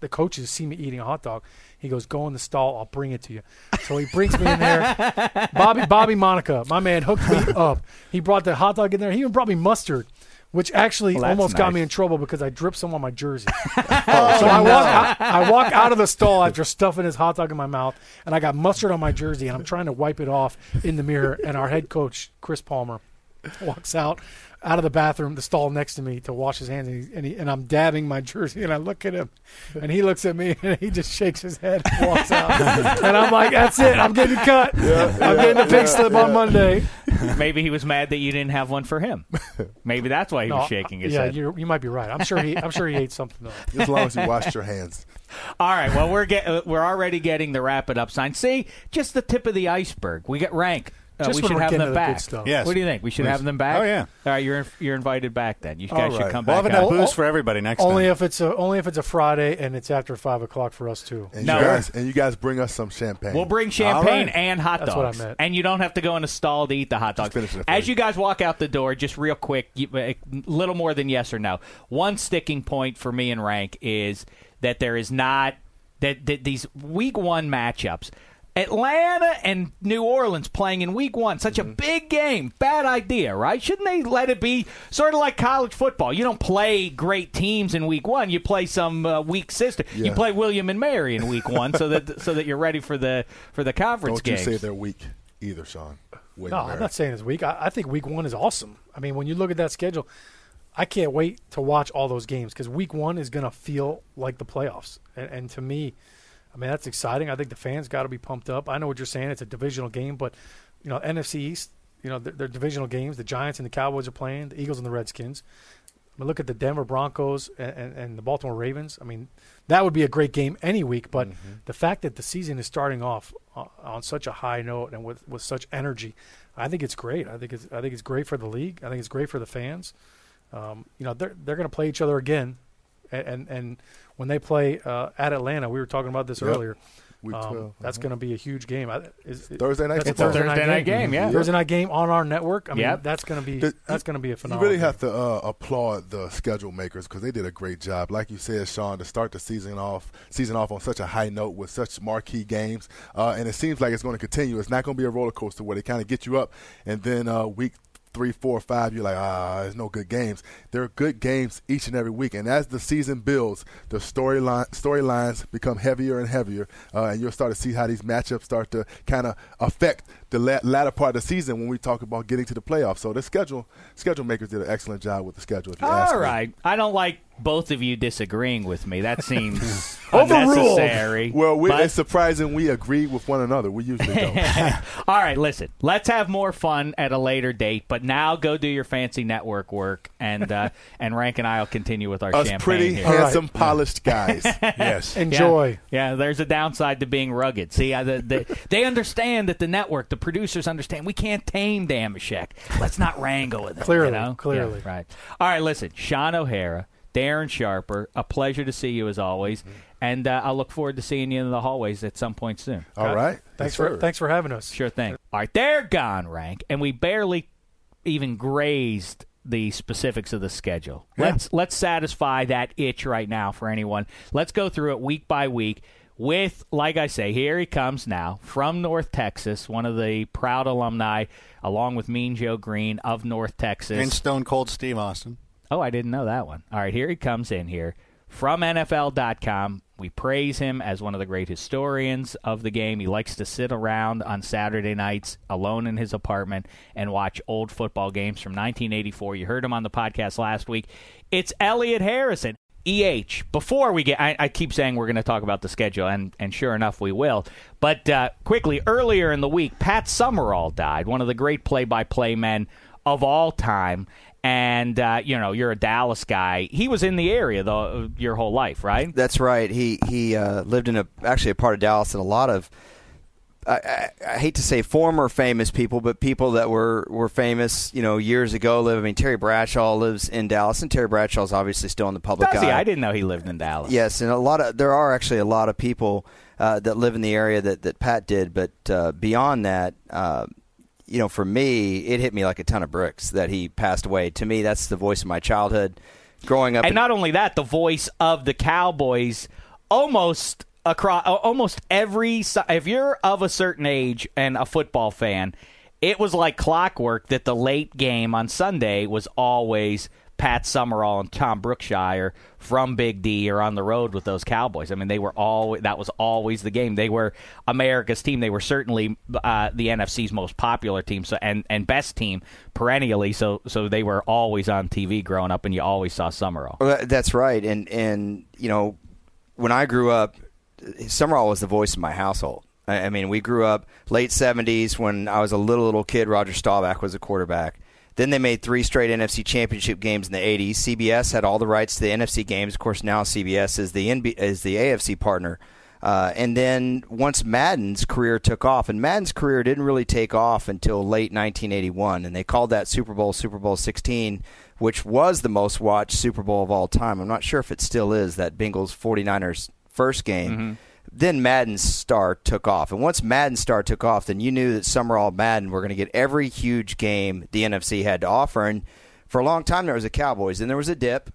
S7: the coaches see me eating a hot dog. He goes, "Go in the stall. I'll bring it to you." So he brings me in there. Bobby Bobby Monica, my man, hooked me up. He brought the hot dog in there. He even brought me mustard, which actually
S3: Well,
S7: almost got me in trouble because I dripped some on my jersey. so I walk oh, out, I walk out of the stall after stuffing his hot dog in my mouth, and I got mustard on my jersey, and I'm trying to wipe it off in the mirror. And our head coach Chris Palmer walks out out of the bathroom, the stall next to me, to wash his hands, and, he, and, he, and I'm dabbing my jersey, and I look at him, and he looks at me, and he just shakes his head and walks out, and I'm like, "That's it, I'm getting cut. I'm getting a pink slip on Monday."
S3: Maybe he was mad that you didn't have one for him. Maybe that's why he
S7: No,
S3: was shaking his
S7: yeah,
S3: head.
S7: you you might be right. I'm sure he I'm sure he ate something though.
S6: As long as you washed your hands.
S3: All right. Well, we're get, uh, we're already getting the wrap it up sign. See, just the tip of the iceberg. We get rank. Uh, we should have them
S7: to the
S3: back.
S7: stuff.
S4: Yes.
S3: What do you think? We should
S4: Please.
S3: have them back.
S4: Oh, yeah.
S3: All right. You're you're invited back then. You
S6: All
S3: guys should come
S4: We'll
S3: back.
S4: have
S3: on.
S4: enough booze for everybody next
S7: Only
S4: time.
S7: if it's a only if it's a Friday and it's after five o'clock for us too.
S6: And
S3: No.
S6: you guys and you guys bring us some champagn.
S3: We'll bring champagne
S4: right.
S3: and hot dogs.
S7: That's what I meant.
S3: and you don't have to go in a stall to eat the hot dogs.
S6: finish it
S3: As
S6: you.
S3: you guys walk out the door, just real quick, a little more than yes or no. One sticking point for me and Rank is that there is not that, that these week one matchups. Atlanta and New Orleans playing in week one, such
S6: Mm-hmm.
S3: a big game. Bad idea, right? Shouldn't they let it be sort of like college football? You don't play great teams in week one. You play some uh, weak sister. You play William and Mary in week one, so that so that you're ready for the for the conference
S6: Don't you say they're weak either, Shaun. Wait
S7: No,
S6: a
S7: I'm not saying it's weak. I, I think week one is awesome. I mean, when you look at that schedule, I can't wait to watch all those games because week one is going to feel like the playoffs. And, and to me, I mean, that's exciting. I think the fans got to be pumped up. I know what you're saying. It's a divisional game, but, you know, NFC East, you know, they're, they're divisional games. The Giants and the Cowboys are playing, the Eagles and the Redskins. I mean, look at the Denver Broncos and, and, and the Baltimore Ravens. I mean, that would be a great game any week. But the fact that the season is starting off on, on such a high note and with, with such energy, I think it's great. I think it's I think it's great for the league. I think it's great for the fans. Um, you know, they're they're going to play each other again, and and, and when they play uh, at Atlanta, we were talking about this
S6: Yep.
S7: earlier.
S6: Week
S7: um,
S6: 12,
S7: that's
S6: uh-huh.
S7: going to be a huge game. I, is,
S6: Thursday night
S7: that's a. Thursday,
S3: Thursday night game, yeah.
S7: Thursday night game on our network. I mean,
S3: Yep.
S7: that's going to be
S6: The-
S7: that's going to be a phenomenal.
S6: You really
S7: game.
S6: have to uh, applaud the schedule makers because they did a great job. Like you said, Shaun, to start the season off, season off on such a high note with such marquee games, uh, and it seems like it's going to continue. It's not going to be a roller coaster where they kind of get you up, and then uh, week three, four, five, you're like, ah, there's no good games. There are good games each and every week, and as the season builds, the storyline storylines become heavier and heavier, uh, and you'll start to see how these matchups start to kind of affect the la- latter part of the season when we talk about getting to the playoffs. So the schedule schedule makers did an excellent job with the schedule. If you ask
S3: All
S6: me.
S3: I don't like both of you disagreeing with me. That seems
S7: Overruled.
S3: unnecessary.
S6: Well, we,
S3: but-
S6: it's surprising we agree with one another. We usually don't.
S3: All right, listen. Let's have more fun at a later date. But now go do your fancy network work, and uh, and Rank and I will continue with our
S6: Us
S3: champagne
S6: pretty,
S3: here.
S6: handsome, polished guys. yes.
S7: enjoy.
S3: Yeah, there's a downside to being rugged. See, uh, the, the, they understand that the network, the producers understand we can't tame Dameshek. Let's not wrangle with it.
S7: Clearly,
S3: you know?
S7: clearly.
S3: Yeah, right. All right, listen, Shaun O'Hara, Darren Sharper, a pleasure to see you as always,
S7: Mm-hmm.
S3: and uh, I'll look forward to seeing you in the hallways at some point soon.
S6: All right.
S7: Thanks
S6: Yes,
S7: for
S6: sir.
S7: thanks for having us.
S3: Sure thing. All right, they're gone, Rank, and we barely even grazed the specifics of the schedule. Let's let's satisfy that itch right now for anyone. Let's go through it week by week with, like I say, here he comes now from North Texas, one of the proud alumni, along with Mean Joe Greene of North Texas.
S4: And Stone Cold Steve Austin.
S3: Oh, I didn't know that one. All right, here he comes in here from NFL.com. We praise him as one of the great historians of the game. He likes to sit around on Saturday nights alone in his apartment and watch old football games from 1984. You heard him on the podcast last week. It's Elliot Harrison. EH. Before we get, I, I keep saying we're going to talk about the schedule, and, and sure enough, we will. But uh, quickly, earlier in the week, Pat Summerall died, one of the great play by play men of all time. And, uh, you know, you're a Dallas guy. He was in the area, though, your whole life, right?
S8: That's right. He he uh, lived in a actually a part of Dallas that a lot of I, I, hate to say former famous people, but people that were, were famous, you know, years ago. Live. I mean, Terry Bradshaw lives in Dallas, and Terry Bradshaw is obviously still in the public
S3: Does he?
S8: eye.
S3: I didn't know he lived in Dallas.
S8: Yes, and a lot of there are actually a lot of people uh, that live in the area that, that Pat did, but uh, beyond that, uh, you know, for me, it hit me like a ton of bricks that he passed away. To me, that's the voice of my childhood. Growing up,
S3: and
S8: in-
S3: not only that, the voice of the Cowboys almost across almost every if you're of a certain age and a football fan, it was like clockwork that the late game on Sunday was always Pat Summerall and Tom Brookshier from Big D or on the road with those Cowboys. I mean, they were all that was always the game. They were America's team. They were certainly uh, the NFC's most popular team, so and and best team perennially. So so they were always on TV growing up, and you always saw Summerall.
S8: That's right, and and you know, when I grew up, Summerall was the voice of my household. I, I mean, we grew up late '70s when I was a little little kid. Roger Staubach was a quarterback. Then they made three straight NFC Championship games in the '80s. CBS had all the rights to the NFC games. Of course, now CBS is the NB, is the AFC partner. Uh, and then once Madden's career took off, and Madden's career didn't really take off until late 1981, and they called that Super Bowl Super Bowl 16, which was the most watched Super Bowl of all time. I'm not sure if it still is that Bengals 49ers first game. Mm-hmm. Then Madden's star took off, and once Madden's star took off, then you knew that Summer Summerall Madden were going to get every huge game the NFC had to offer. And for a long time, there was the Cowboys, then there was a dip.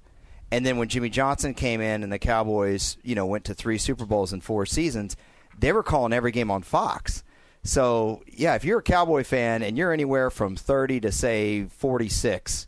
S8: And then when Jimmy Johnson came in and the Cowboys, you know, went to three Super Bowls in four seasons, they were calling every game on Fox. So, yeah, if you're a Cowboy fan and you're anywhere from 30 to say 46,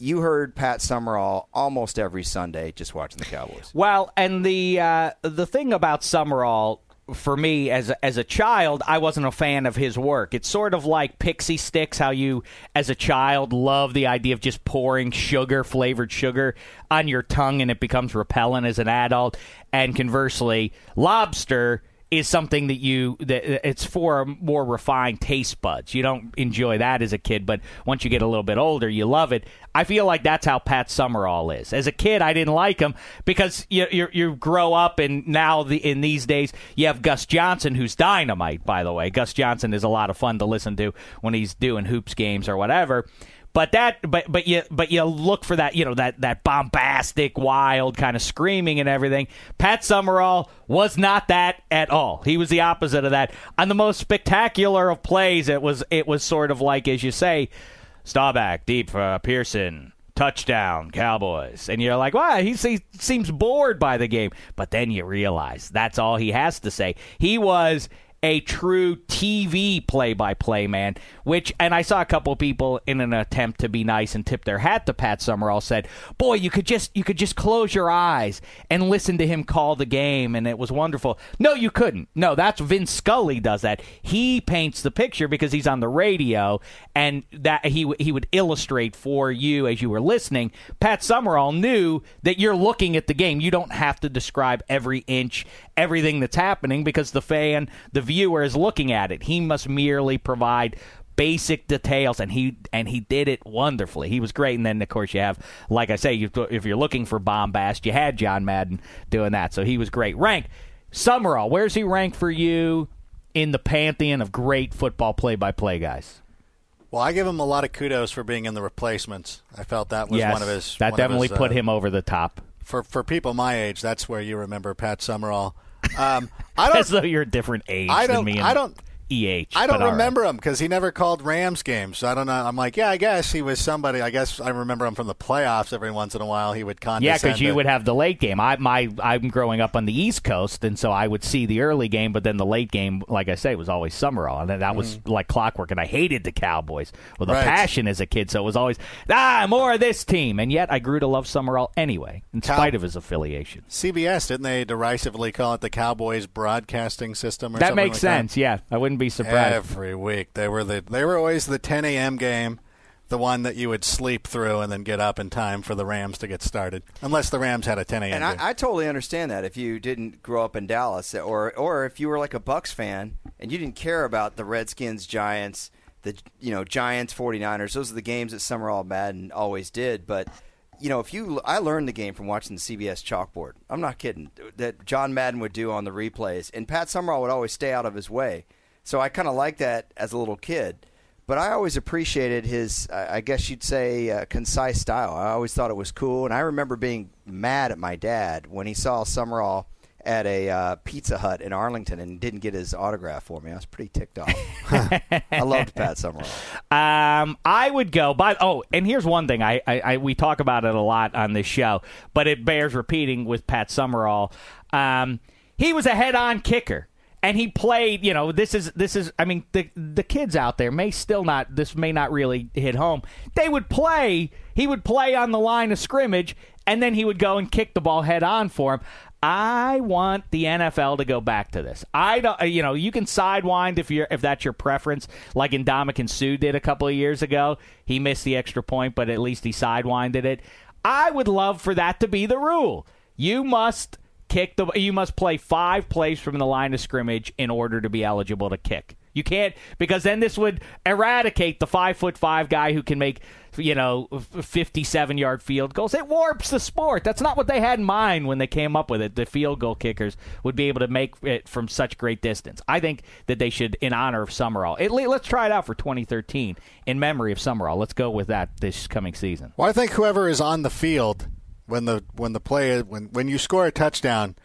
S8: you heard Pat Summerall almost every Sunday just watching the Cowboys.
S3: Well, and the uh, the thing about Summerall for me as as a child, I wasn't a fan of his work. It's sort of like Pixy Stix, how you as a child love the idea of just pouring sugar, flavored sugar, on your tongue, and it becomes repellent as an adult. And conversely, lobster is something that you that it's for more refined taste buds. You don't enjoy that as a kid, but once you get a little bit older, you love it. I feel like that's how Pat Summerall is. As a kid, I didn't like him because you you, you grow up and now the in these days you have Gus Johnson who's dynamite. By the way, Gus Johnson is a lot of fun to listen to when he's doing hoops games or whatever. But that, but but you but you look for that, you know, that that bombastic, wild kind of screaming and everything. Pat Summerall was not that at all. He was the opposite of that. On the most spectacular of plays, it was it was sort of like, as you say, Staubach deep for uh, Pearson. Touchdown, Cowboys. And you're like, wow, he, he seems bored by the game. But then you realize that's all he has to say. He was a true TV play-by-play man. Which, and I saw a couple people in an attempt to be nice and tip their hat to Pat Summerall said, "Boy, you could just you could just close your eyes and listen to him call the game, and it was wonderful." No, you couldn't. No, that's Vince Scully does that. He paints the picture because he's on the radio, and that he he would illustrate for you as you were listening. Pat Summerall knew that you're looking at the game. You don't have to describe every inch, everything that's happening because the fan, the viewer is looking at it. He must merely provide basic details and he and he did it wonderfully. He was great and then of course you have like I say you, if you're looking for bombast, you had John Madden doing that. So he was great. Rank Summerall, where's he ranked for you in the pantheon of great football play-by-play guys?
S4: Well, I give him a lot of kudos for being in the replacements. I felt that was
S3: yes,
S4: one of his.
S3: that
S4: of
S3: definitely
S4: his,
S3: put
S4: uh,
S3: him over the top.
S4: For for people my age, that's where you remember Pat Summerall. Um, I don't.
S3: As though you're a different age
S4: I
S3: than
S4: don't.
S3: me. And
S4: I don't.
S3: Eh.
S4: I don't
S3: all right.
S4: remember him because he never called Rams games. So I don't know. I'm like, yeah, I guess he was somebody. I guess I remember him from the playoffs. Every once in a while, he would condescend.
S3: Yeah, because you
S4: to-
S3: would have the late game. I my I'm growing up on the East Coast, and so I would see the early game, but then the late game, like I say, was always Summerall, and then that was like clockwork. And I hated the Cowboys with a
S4: Mm-hmm. Right.
S3: passion as a kid, so it was always ah more of this team. And yet I grew to love Summerall anyway, in
S4: Cow-
S3: spite of his affiliation.
S4: CBS didn't they derisively call it the Cowboys broadcasting system? Or
S3: That makes
S4: like
S3: sense. Yeah, I wouldn't be surprised.
S4: Every week they were the they were always the 10 a.m. game, the one that you would sleep through and then get up in time for the Rams to get started, unless the Rams had a 10 a.m.
S8: And
S4: game.
S8: I, I totally understand that if you didn't grow up in Dallas, or or if you were like a Bucs fan and you didn't care about the Redskins, Giants, the you know Giants, 49ers. Those are the games that Summerall Madden always did. But you know, if you, I learned the game from watching the CBS chalkboard. I'm not kidding. That John Madden would do on the replays, and Pat Summerall would always stay out of his way. So I kind of liked that as a little kid. But I always appreciated his, I guess you'd say, uh, concise style. I always thought it was cool. And I remember being mad at my dad when he saw Summerall at a uh, Pizza Hut in Arlington and didn't get his autograph for me. I was pretty ticked off. I loved Pat Summerall.
S3: Um, I would go by. Oh, and here's one thing. I, I, I we talk about it a lot on this show, but it bears repeating with Pat Summerall. Um, he was a head-on kicker, and he played. You know, this is this is. I mean, the the kids out there may still not. This may not really hit home. They would play. He would play on the line of scrimmage, and then he would go and kick the ball head on for him. I want the NFL to go back to this. I don't, uh, you know, you can sidewind if you're if that's your preference, like Ndamukong Suh did a couple of years ago. He missed the extra point, but at least he sidewinded it. I would love for that to be the rule. You must kick the, you must play five plays from the line of scrimmage in order to be eligible to kick. You can't because then this would eradicate the five foot five guy who can make you know fifty seven yard field goals. It warps the sport. That's not what they had in mind when they came up with it. The field goal kickers would be able to make it from such great distance. I think that they should, in honor of Summerall, it, let's try it out for 2013 in memory of Summerall. Let's go with that this coming season.
S4: Well, I think whoever is on the field when the when the play when when you score a touchdown,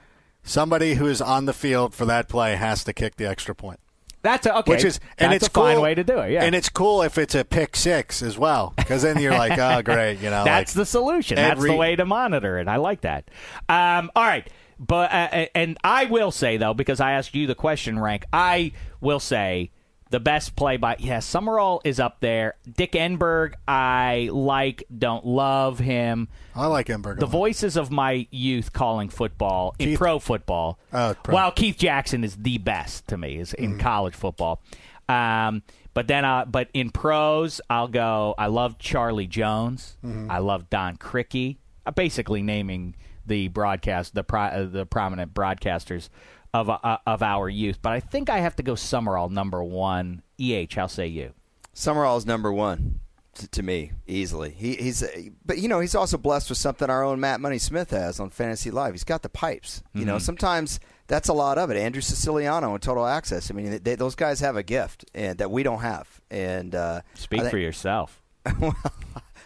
S4: somebody who is on the field for that play has to kick the extra point.
S3: That's a, okay.
S4: Which is and
S3: That's
S4: it's
S3: a fine
S4: cool,
S3: way to do it. Yeah,
S4: and it's cool if it's a pick six as well, because then you're like, oh great, you know,
S3: That's
S4: like,
S3: the solution. That's the way to monitor it. I like that. Um, all right. But uh, and I will say though, because I asked you the question, rank. I will say the best play by yeah, Summerall is up there. Dick Enberg, I like, don't love him.
S4: I like Enberg.
S3: The voices of my youth calling football in pro football.
S4: Oh, pro.
S3: While Keith Jackson is the best to me is in
S4: Mm-hmm.
S3: college football. Um, but then, uh, but in pros, I'll go. I love Charlie Jones.
S4: Mm-hmm.
S3: I love Don Criqui. I'm basically naming the broadcast, the pro, uh, the prominent broadcasters of uh, of our youth. But I think I have to go Summerall number one. Eh, how say you?
S8: Summerall's number one to, to me easily. He, he's, but you know, he's also blessed with something our own Matt Money Smith has on Fantasy Live. He's got the pipes. You know, sometimes that's a lot of it. Andrew Siciliano and Total Access. I mean, they, those guys have a gift and that we don't have. And uh,
S3: Speak
S8: think-
S3: for yourself.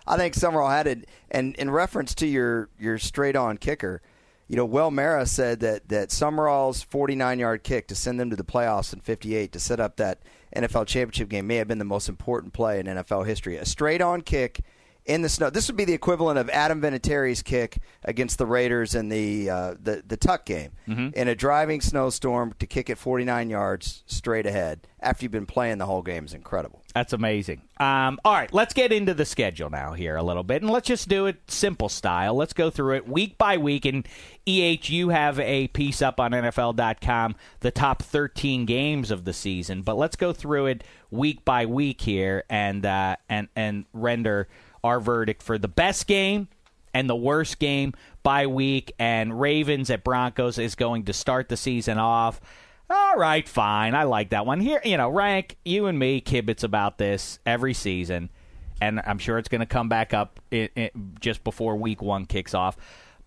S8: I think Summerall had it. And in reference to your your straight on kicker, you know, Will Mara said that that Summerall's 49 yard kick to send them to the playoffs in 58 to set up that NFL championship game may have been the most important play in NFL history. A straight on kick in the snow. This would be the equivalent of Adam Vinatieri's kick against the Raiders in the uh, the the Tuck game in a driving snowstorm to kick it 49 yards straight ahead after you've been playing the whole game is incredible.
S3: That's amazing. Um, all right, let's get into the schedule now here a little bit, and let's just do it simple style. Let's go through it week by week. And EH, you have a piece up on NFL.com, the top 13 games of the season. But let's go through it week by week here, and uh, and and render our verdict for the best game and the worst game by week. And Ravens at Broncos is going to start the season off. All right, fine. I like that one. Here, you know, rank you and me kibitz about this every season, and I'm sure it's going to come back up i i just before Week One kicks off.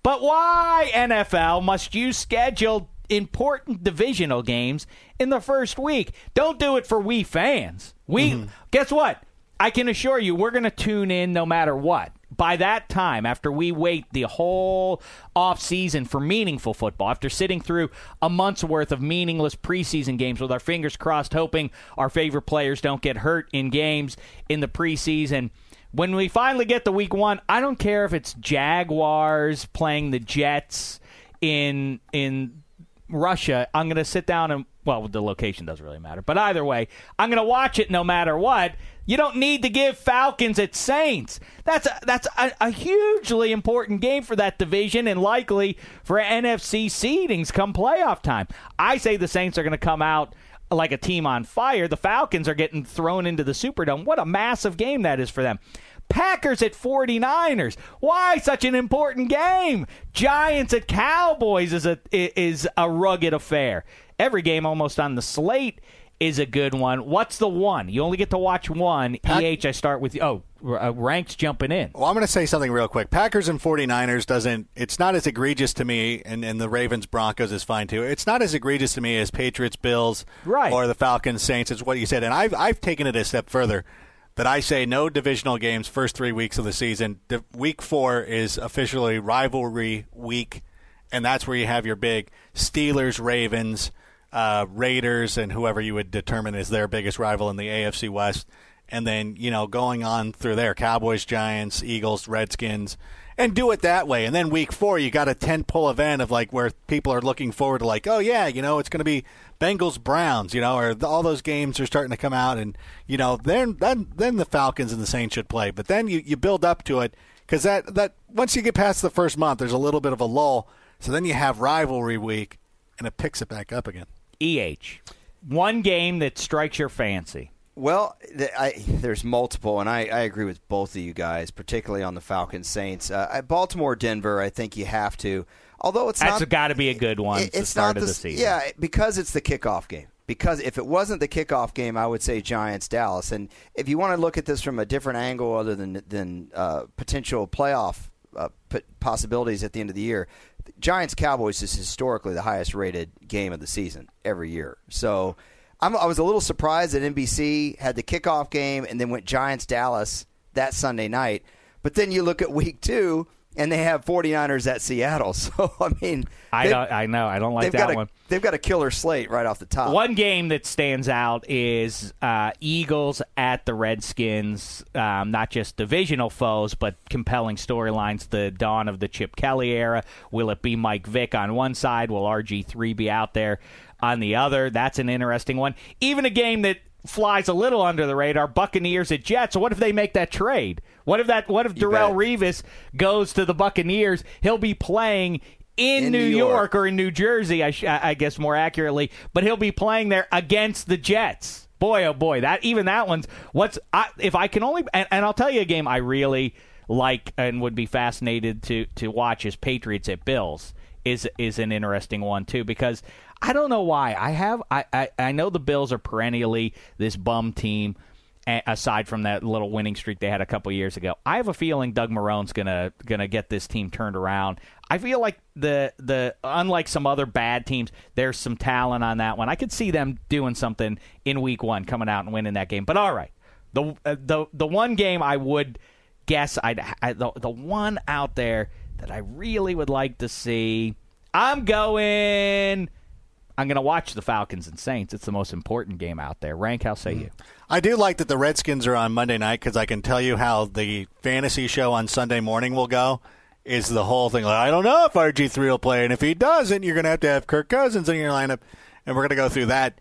S3: But why NFL must you schedule important divisional games in the first week? Don't do it for we fans. We mm-hmm. guess what? I can assure you, we're going to tune in no matter what. By that time, after we wait the whole off season for meaningful football, after sitting through a month's worth of meaningless preseason games with our fingers crossed, hoping our favorite players don't get hurt in games in the preseason, when we finally get to week one, I don't care if it's Jaguars playing the Jets in in Russia. I'm going to sit down and well, the location doesn't really matter, but either way, I'm going to watch it no matter what. You don't need to give Falcons at Saints. That's a, that's a, a hugely important game for that division and likely for NFC seedings come playoff time. I say the Saints are going to come out like a team on fire. The Falcons are getting thrown into the Superdome. What a massive game that is for them. Packers at 49ers. Why such an important game? Giants at Cowboys is a is a rugged affair. Every game almost on the slate is a good one. What's the one? You only get to watch one. EH, I start with oh, uh, ranks jumping in.
S4: Well, I'm going to say something real quick. Packers and 49ers doesn't. It's not as egregious to me, and, and the Ravens Broncos is fine too. It's not as egregious to me as Patriots Bills,
S3: right.
S4: or the Falcons Saints. It's what you said, and I've I've taken it a step further. That I say no divisional games first three weeks of the season. The week four is officially rivalry week, and that's where you have your big Steelers, Ravens, uh, Raiders, and whoever you would determine is their biggest rival in the AFC West. And then you know going on through there cowboys giants eagles redskins and do it that way. And then week four you got a 10 pull event of like where people are looking forward to like oh yeah you know it's going to be bengals browns you know or all those games are starting to come out and you know then then then the falcons and the saints should play. But then you, you build up to it because that that once you get past the first month there's a little bit of a lull. So then you have rivalry week and it picks it back up again
S3: eh one game that strikes your fancy
S8: well, I, there's multiple, and I, I, agree with both of you guys, particularly on the Falcons Saints. Uh, Baltimore Denver, I think you have to. Although it's
S3: that's
S8: not,
S3: got to be a good one. It, it's the start
S8: not
S3: the, the season.
S8: Yeah, because it's the kickoff game. Because if it wasn't the kickoff game, I would say Giants Dallas. And if you want to look at this from a different angle, other than than uh, potential playoff uh, possibilities at the end of the year, Giants Cowboys is historically the highest rated game of the season every year. So I'm, i was a little surprised that NBC had the kickoff game and then went Giants Dallas that Sunday night. But then you look at week two and they have 49ers at Seattle. So I mean,
S3: I don't, I know I don't like that
S8: a,
S3: one.
S8: They've got a killer slate right off the top.
S3: One game that stands out is uh, Eagles at the Redskins. Um, not just divisional foes, but compelling storylines. The dawn of the Chip Kelly era. Will it be Mike Vick on one side? Will RG three be out there? on the other. That's an interesting one. Even a game that flies a little under the radar, Buccaneers at Jets. What if they make that trade? What if that? What if Darrelle Revis goes to the Buccaneers? He'll be playing in, in New, New York. York. or in New Jersey, I, sh- I guess more accurately, but he'll be playing there against the Jets. Boy, oh boy, that even that one's what's I, if I can only and, and I'll tell you a game I really like and would be fascinated to to watch is Patriots at Bills is is an interesting one too because I don't know why. I have I, I, I know the Bills are perennially this bum team aside from that little winning streak they had a couple years ago. I have a feeling Doug Marrone's gonna gonna get this team turned around. I feel like the the unlike some other bad teams, there's some talent on that one. I could see them doing something in week one, coming out and winning that game. But all right, the uh, the the one game I would guess I'd I, the the one out there that I really would like to see. I'm going I'm going to watch the Falcons and Saints. It's the most important game out there. Rank, how say mm. you?
S4: I do like that the Redskins are on Monday night because I can tell you how the fantasy show on Sunday morning will go. Is the whole thing like I don't know if RG three will play, and if he doesn't, you're going to have to have Kirk Cousins in your lineup, and we're going to go through that.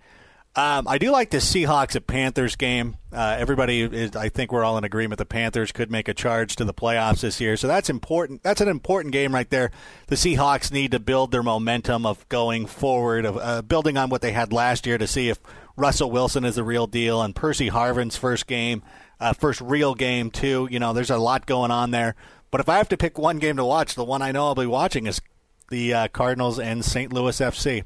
S4: Um, I do like the Seahawks at Panthers game. Uh, everybody is, I think we're all in agreement. The Panthers could make a charge to the playoffs this year, so that's important. That's an important game right there. The Seahawks need to build their momentum of going forward, of uh, building on what they had last year to see if Russell Wilson is the real deal and Percy Harvin's first game, uh, first real game too. You know, there's a lot going on there. But if I have to pick one game to watch, the one I know I'll be watching is the uh, Cardinals and St. Louis FC.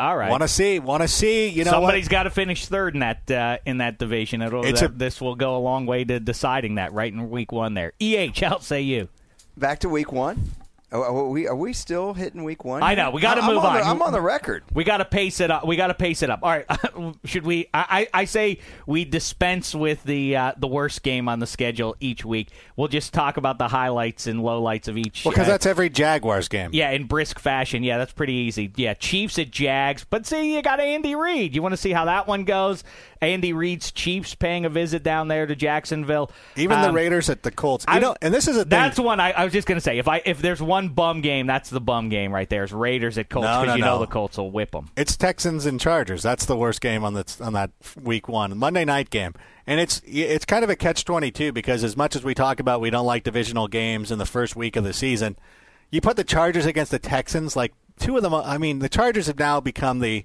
S3: All right.
S4: Want to see? Want to see? You know,
S3: somebody's got to finish third in that uh, in that division. It'll, that, a, this will go a long way to deciding that right in week one. There, eh. I'll say you.
S8: Back to week one. Oh, are we are we still hitting week one?
S3: I know we got to move
S8: on.
S3: on.
S8: The, I'm on the record.
S3: We got to pace it up. We got to pace it up. All right. Should we? I, I say we dispense with the uh, the worst game on the schedule each week. We'll just talk about the highlights and lowlights of each.
S4: Well, Because uh, that's every Jaguars game.
S3: Yeah, in brisk fashion. Yeah, that's pretty easy. Yeah, Chiefs at Jags. But see, you got Andy Reid. You want to see how that one goes? Andy Reid's Chiefs paying a visit down there to Jacksonville.
S4: Even um, the Raiders at the Colts. You I, know, and this is a thing.
S3: That's one I, I, was just going to say. If I if there's one bum game, that's the bum game right there. Is Raiders at Colts because no, no, you know the Colts will whip them.
S4: It's Texans and Chargers. That's the worst game on that on that week one Monday night game. And it's it's kind of a catch twenty two because as much as we talk about we don't like divisional games in the first week of the season, you put the Chargers against the Texans. Like two of them, I mean, the Chargers have now become the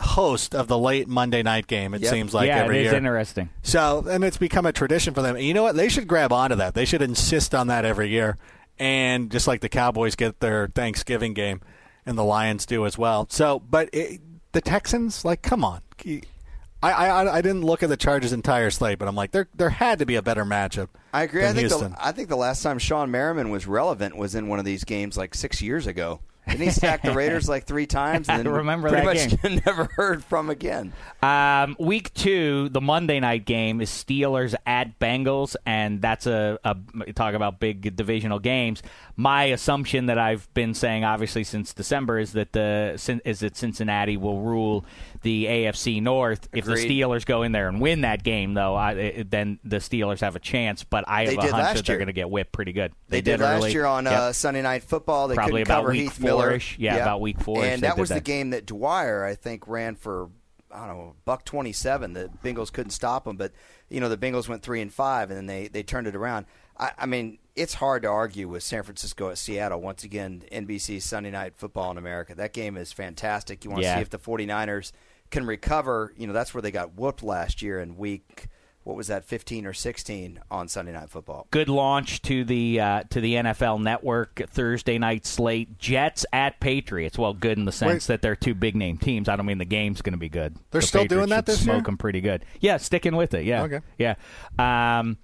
S4: host of the late Monday night game. It yep. seems like
S3: yeah,
S4: every
S3: it is
S4: year.
S3: interesting.
S4: So, and it's become a tradition for them. And you know what? They should grab onto that. They should insist on that every year. And just like the Cowboys get their Thanksgiving game, and the Lions do as well. So, but it, the Texans, like, come on. I, I I didn't look at the Chargers' entire slate, but I'm like, there there had to be a better matchup.
S8: I agree.
S4: than
S8: I think
S4: Houston.
S8: the, I think the last time Shawne Merriman was relevant was in one of these games like six years ago. Didn't he stack the Raiders like three times? And
S3: I
S8: then
S3: remember
S8: pretty
S3: that
S8: much never heard from again.
S3: Um, week two, the Monday night game is Steelers at Bengals, and that's a, a talk about big divisional games. My assumption that I've been saying, obviously since December, is that the is that Cincinnati will rule the AFC North. If the Steelers go in there and win that game, though, I, it- then the Steelers have a chance. But I have
S8: They
S3: a
S8: did
S3: hunch
S8: last
S3: that they're going to get whipped pretty good.
S8: They, did, last
S3: early.
S8: year on
S3: Yep.
S8: uh, Sunday Night Football. They
S3: Probably about week
S8: Heath
S3: four-ish. Yeah, about week four-ish
S8: And that
S3: did
S8: was the game that Dwyer, I think, ran for I don't know buck twenty seven. The Bengals couldn't stop him, but you know the Bengals went three and five, and then they they turned it around. I, I mean, it's hard to argue with San Francisco at Seattle. Once again, NBC Sunday Night Football in America. That game is fantastic. You want to
S3: Yeah.
S8: see if the 49ers can recover. You know, that's where they got whooped last year in week. What was that, 15 or 16 on Sunday Night Football?
S3: good launch to the uh, to the NFL Network Thursday night slate. Jets at Patriots. Well, good in the sense
S4: Wait.
S3: that they're two big name teams. I don't mean the game's going to be good.
S4: They're
S3: The
S4: still
S3: Patriots
S4: doing that
S3: should
S4: this
S3: smoke
S4: year?
S3: them pretty good. Yeah, sticking with it. Yeah.
S4: Okay.
S3: Yeah. Um,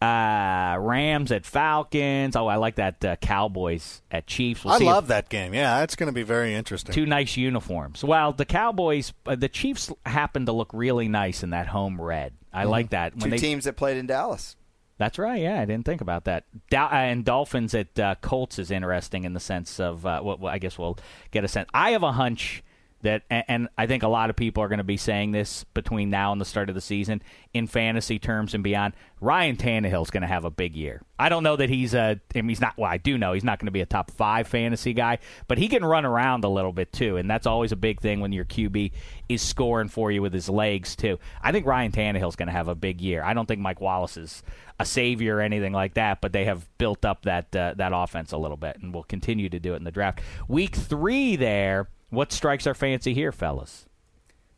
S3: uh, Rams at Falcons. Oh, I like that. Uh, Cowboys at Chiefs. We'll
S4: I
S3: see if-
S4: love that game. Yeah, that's going to be very interesting.
S3: Two nice uniforms. Well, the Cowboys, uh, the Chiefs happen to look really nice in that home red. I like that.
S8: Two teams that played in Dallas.
S3: That's right. Yeah, I didn't think about that. Dol- uh, and Dolphins at uh, Colts is interesting in the sense of, uh, well, well, I guess we'll get a sense. I have a hunch that, and, I think a lot of people are going to be saying this between now and the start of the season in fantasy terms and beyond. Ryan Tannehill's going to have a big year. I don't know that he's a, I mean, he's not. Well, I do know he's not going to be a top five fantasy guy, but he can run around a little bit too, and that's always a big thing when your QB is scoring for you with his legs too. I think Ryan Tannehill's going to have a big year. I don't think Mike Wallace is a savior or anything like that, but they have built up that uh, that offense a little bit, and will continue to do it in the draft. Week three, there. What strikes our fancy here, fellas?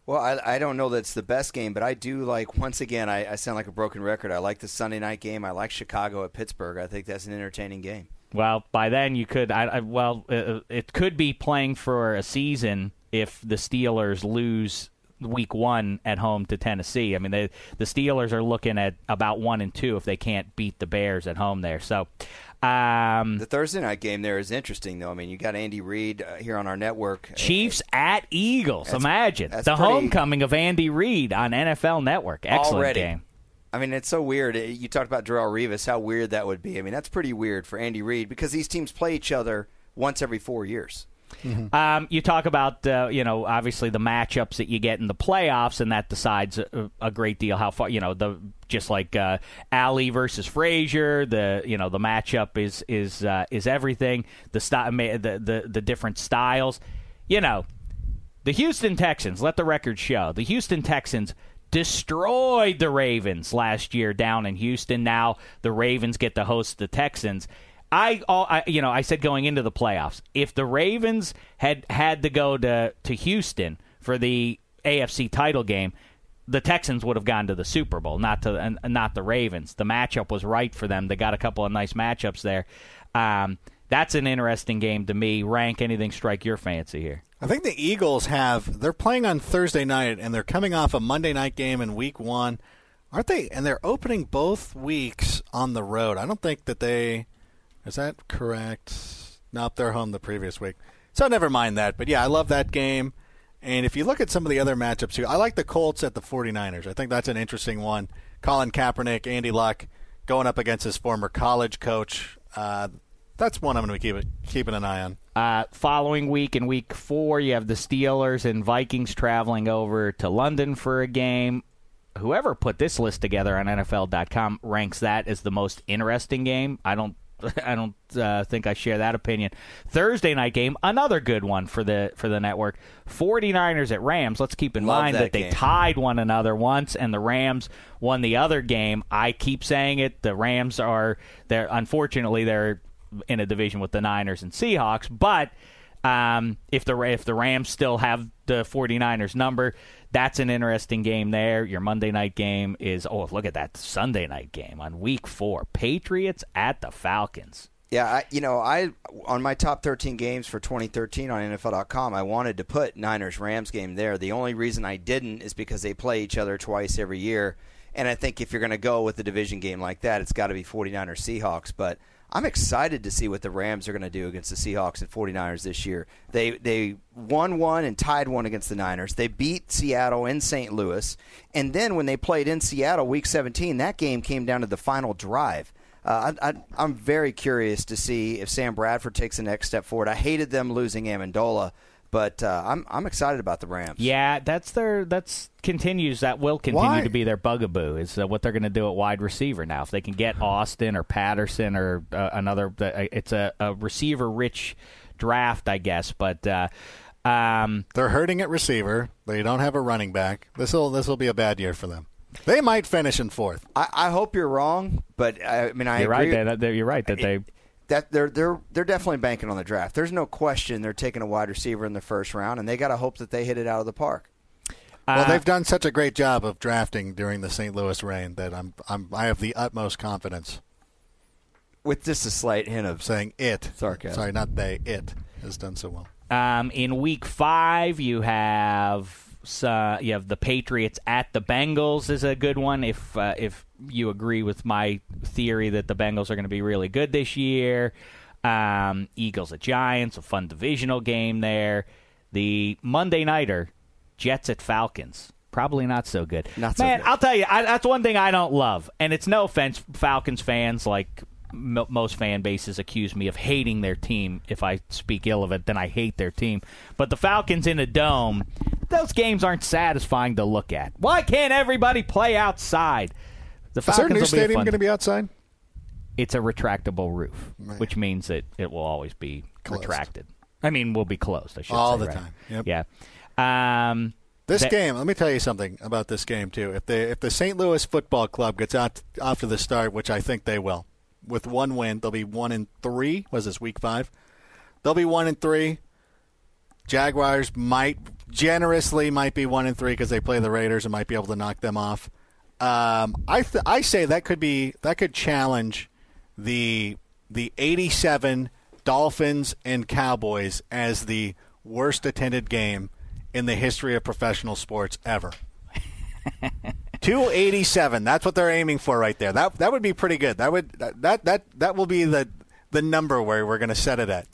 S8: Well, I, I don't know that it's the best game, but I do like, once again, I, I sound like a broken record. I like the Sunday night game. I like Chicago at Pittsburgh. I think that's an entertaining game.
S3: Well, by then you could. I, I well, uh, it could be playing for a season if the Steelers lose week one at home to Tennessee. I mean, they, the Steelers are looking at about one and two if they can't beat the Bears at home there. So, um,
S8: The Thursday night game there is interesting, though. I mean, you got Andy Reid uh, here on our network.
S3: Chiefs at Eagles.
S8: That's-
S3: Imagine
S8: that's
S3: the
S8: pretty-
S3: homecoming of Andy Reid on NFL Network. Excellent
S8: Already.
S3: game.
S8: I mean, it's so weird. Uh, You talked about Darrelle Revis, how weird that would be. I mean, that's pretty weird for Andy Reid because these teams play each other once every four years.
S3: Um, you talk about uh, you know obviously the matchups that you get in the playoffs, and that decides a, a great deal how far you know the just like uh, Ali versus Frazier. The you know the matchup is is uh, is everything. The style, the, the the different styles. You know, the Houston Texans. Let the record show the Houston Texans destroyed the Ravens last year down in Houston. Now the Ravens get to host the Texans. I, all, I, you know, I said going into the playoffs, if the Ravens had had to go to to Houston for the AFC title game, the Texans would have gone to the Super Bowl, not to and not the Ravens. The matchup was right for them. They got a couple of nice matchups there. Um, that's an interesting game to me. Rank anything strike your fancy here?
S4: I think the Eagles have. They're playing on Thursday night, and they're coming off a Monday night game in Week One, aren't they? And they're opening both weeks on the road. I don't think that they. Is that correct? Nope, they're home the previous week. So never mind that. But yeah, I love that game. And if you look at some of the other matchups here, I like the Colts at the 49ers. I think that's an interesting one. Colin Kaepernick, Andy Luck going up against his former college coach. Uh, that's one I'm going to be keep, keeping an eye on.
S3: Uh, following week in week four, you have the Steelers and Vikings traveling over to London for a game. Whoever put this list together on NFL.com ranks that as the most interesting game. I don't. I don't uh, think I share that opinion. Thursday night game, another good one for the for the network. 49ers at Rams. Let's keep in
S8: Love
S3: mind
S8: that
S3: that, they tied one another once, and the Rams won the other game. I keep saying it. The Rams are they're unfortunately they're in a division with the Niners and Seahawks, but um, if the if the Rams still have the 49ers number, that's an interesting game there. Your Monday night game is oh look at that Sunday night game on week 4. Patriots at the Falcons.
S8: Yeah, I, you know, I on my top 13 games for 2013 on NFL.com, I wanted to put Niners Rams game there. The only reason I didn't is because they play each other twice every year, and I think if you're going to go with a division game like that, it's got to be 49ers Seahawks. But I'm excited to see what the Rams are going to do against the Seahawks and 49ers this year. They they won one and tied one against the Niners. They beat Seattle in St. Louis, and then when they played in Seattle Week 17, that game came down to the final drive. Uh, I, am very curious to see if Sam Bradford takes the next step forward. I hated them losing Amendola, but uh, I'm I'm excited about the Rams.
S3: Yeah, that's their that's continues that will continue
S4: Why?
S3: to be their bugaboo is uh, what they're going to do at wide receiver now. If they can get Austin or Patterson or uh, another, uh, it's a, a receiver rich draft, I guess. But uh, um,
S4: They're hurting at receiver. They don't have a running back. This will this will be a bad year for them. They might finish in fourth.
S8: I, I hope you're wrong, but I, I mean I
S3: you're
S8: agree.
S3: right. That, that- you're right that they.
S8: That they're they're they're definitely banking on the draft. There's no question they're taking a wide receiver in the first round, and they got to hope that they hit it out of the park.
S4: Well,
S3: Uh,
S4: they've done such a great job of drafting during the St. Louis reign that I'm I'm I have the utmost confidence
S8: With just a slight hint of
S4: saying it.
S8: Sarcasm.
S4: Sorry, not they. It has done so well.
S3: Um, in week five, you have uh, you have the Patriots at the Bengals is a good one. If uh, if you agree with my theory that the Bengals are going to be really good this year, um, Eagles at Giants, a fun divisional game there. The Monday nighter, Jets at Falcons. Probably not so good.
S8: Not so
S3: Man,
S8: good.
S3: I'll tell you, I, that's one thing I don't love, and it's no offense, Falcons fans. Like m- most fan bases accuse me of hating their team. If I speak ill of it, then I hate their team. But the Falcons in a dome, those games aren't satisfying to look at. Why can't everybody play outside? The
S4: Is their
S3: Falcons
S4: new
S3: will
S4: stadium going to be outside?
S3: It's a retractable roof,
S4: Right.
S3: which means that it will always be
S4: Closed.
S3: retracted. I mean, will be closed. I should
S4: All
S3: say,
S4: the
S3: right?
S4: time. Yep.
S3: Yeah. Um,
S4: This
S3: that-
S4: game, let me tell you something about this game too. If they if the St. Louis Football Club gets out off to the start, which I think they will, with one win, they'll be one in three. Was this week five? They'll be one in three. Jaguars might generously might be one in three because they play the Raiders and might be able to knock them off. Um, I th- I say that could be that could challenge the the 87 Dolphins and Cowboys as the worst attended game in the history of professional sports ever. 287. That's what they're aiming for right there. That that would be pretty good. That would that that that, that will be the the number where we're going to set it at.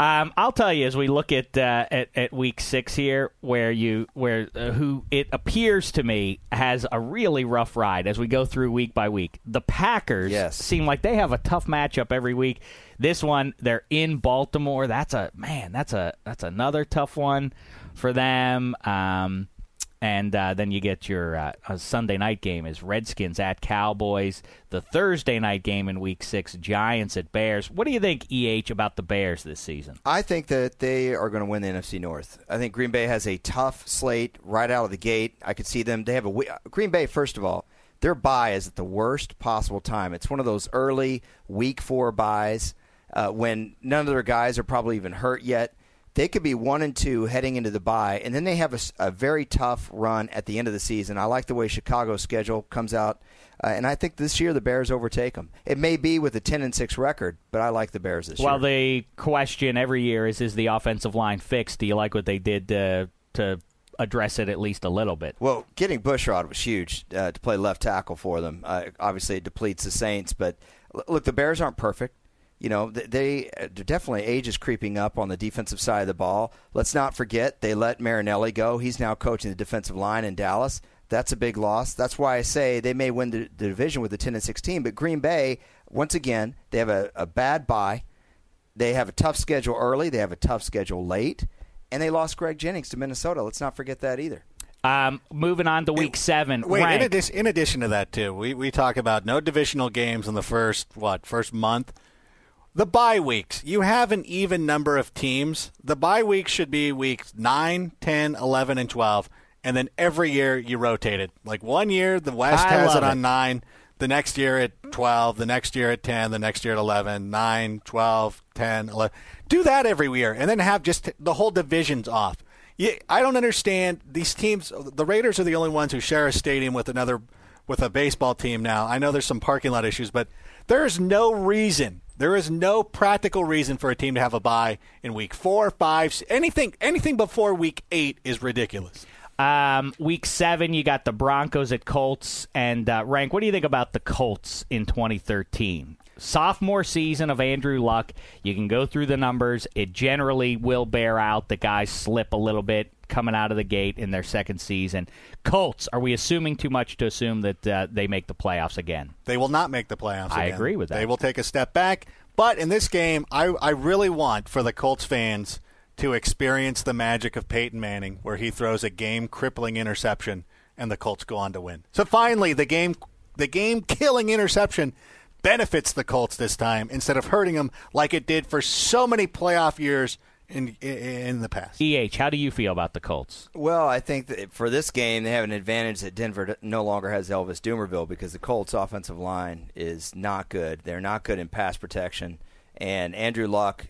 S3: Um, I'll tell you as we look at uh, at, at week six here, where you where uh, who it appears to me has a really rough ride as we go through week by week. The Packers
S8: Yes.
S3: seem like they have a tough matchup every week. This one, they're in Baltimore. That's a man. That's a that's another tough one for them. Um, and uh, then you get your uh, Sunday night game is Redskins at Cowboys. The Thursday night game in Week Six, Giants at Bears. What do you think, Eh, about the Bears this season?
S8: I think that they are going to win the NFC North. I think Green Bay has a tough slate right out of the gate. I could see them. They have a Green Bay. First of all, their bye is at the worst possible time. It's one of those early Week Four byes uh, when none of their guys are probably even hurt yet. They could be one and two heading into the bye, and then they have a very tough run at the end of the season. I like the way Chicago's schedule comes out, uh, and I think this year the Bears overtake them. It may be with a ten and six record, but I like the Bears this year.
S3: Well,
S8: year.
S3: the question every year is: Is the offensive line fixed? Do you like what they did to to address it at least a little bit?
S8: Well, getting Bushrod was huge uh, to play left tackle for them. Uh, obviously, it depletes the Saints, but look, the Bears aren't perfect. You know, they uh, definitely age is creeping up on the defensive side of the ball. Let's not forget they let Marinelli go. He's now coaching the defensive line in Dallas. That's a big loss. That's why I say they may win the, the division with the 10 and 16. But Green Bay, once again, they have a, a bad bye. They have a tough schedule early. They have a tough schedule late, and they lost Greg Jennings to Minnesota. Let's not forget that either.
S3: Um, moving on to Week Seven.
S4: Wait, in, addition, in addition to that, too, we, we talk about no divisional games in the first, what, first month? The bye weeks. You have an even number of teams. The bye weeks should be weeks 9, 10, 11, and 12. And then every year you rotate it. Like one year, the West
S3: I
S4: has it on
S3: it.
S4: 9. The next year at 12. The next year at 10. The next year at 11. 9, 12, 10, 11. Do that every year. And then have just the whole divisions off. Yeah, I don't understand these teams. The Raiders are the only ones who share a stadium with another with a baseball team now. I know there's some parking lot issues, but there is no reason There is no practical reason for a team to have a bye in week four, five, anything. Anything before week eight is ridiculous.
S3: Um, week seven, you got the Broncos at Colts. And uh, Rank, what do you think about the Colts in 2013? Sophomore season of Andrew Luck. You can go through the numbers. It generally will bear out. The guys slip a little bit coming out of the gate in their second season. Colts, are we assuming too much to assume that uh, they make the playoffs again?
S4: They will not make the playoffs.
S3: I
S4: again.
S3: agree with that.
S4: They will take a step back. But in this game, I, I really want for the Colts fans to experience the magic of Peyton Manning, where he throws a game-crippling interception and the Colts go on to win. So finally, the game the game-killing interception benefits the Colts this time instead of hurting them like it did for so many playoff years in in, in the past.
S3: EH, how do you feel about the Colts?
S8: Well, I think that for this game, they have an advantage that Denver no longer has Elvis Dumervil because the Colts' offensive line is not good. They're not good in pass protection, and Andrew Luck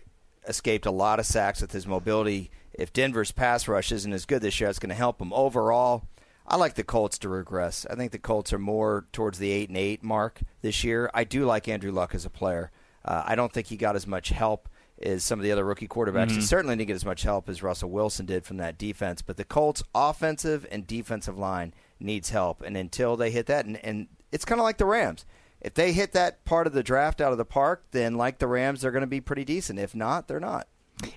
S8: escaped a lot of sacks with his mobility. If Denver's pass rush isn't as good this year, it's going to help them overall. I like the Colts to regress. I think the Colts are more towards the eight and eight mark this year. I do like Andrew Luck as a player. Uh, I don't think he got as much help as some of the other rookie quarterbacks. He
S3: Mhm.
S8: certainly didn't get as much help as Russell Wilson did from that defense. But the Colts' offensive and defensive line needs help, and until they hit that, and, and it's kind of like the Rams. If they hit that part of the draft out of the park, then like the Rams, they're going to be pretty decent. If not, they're not.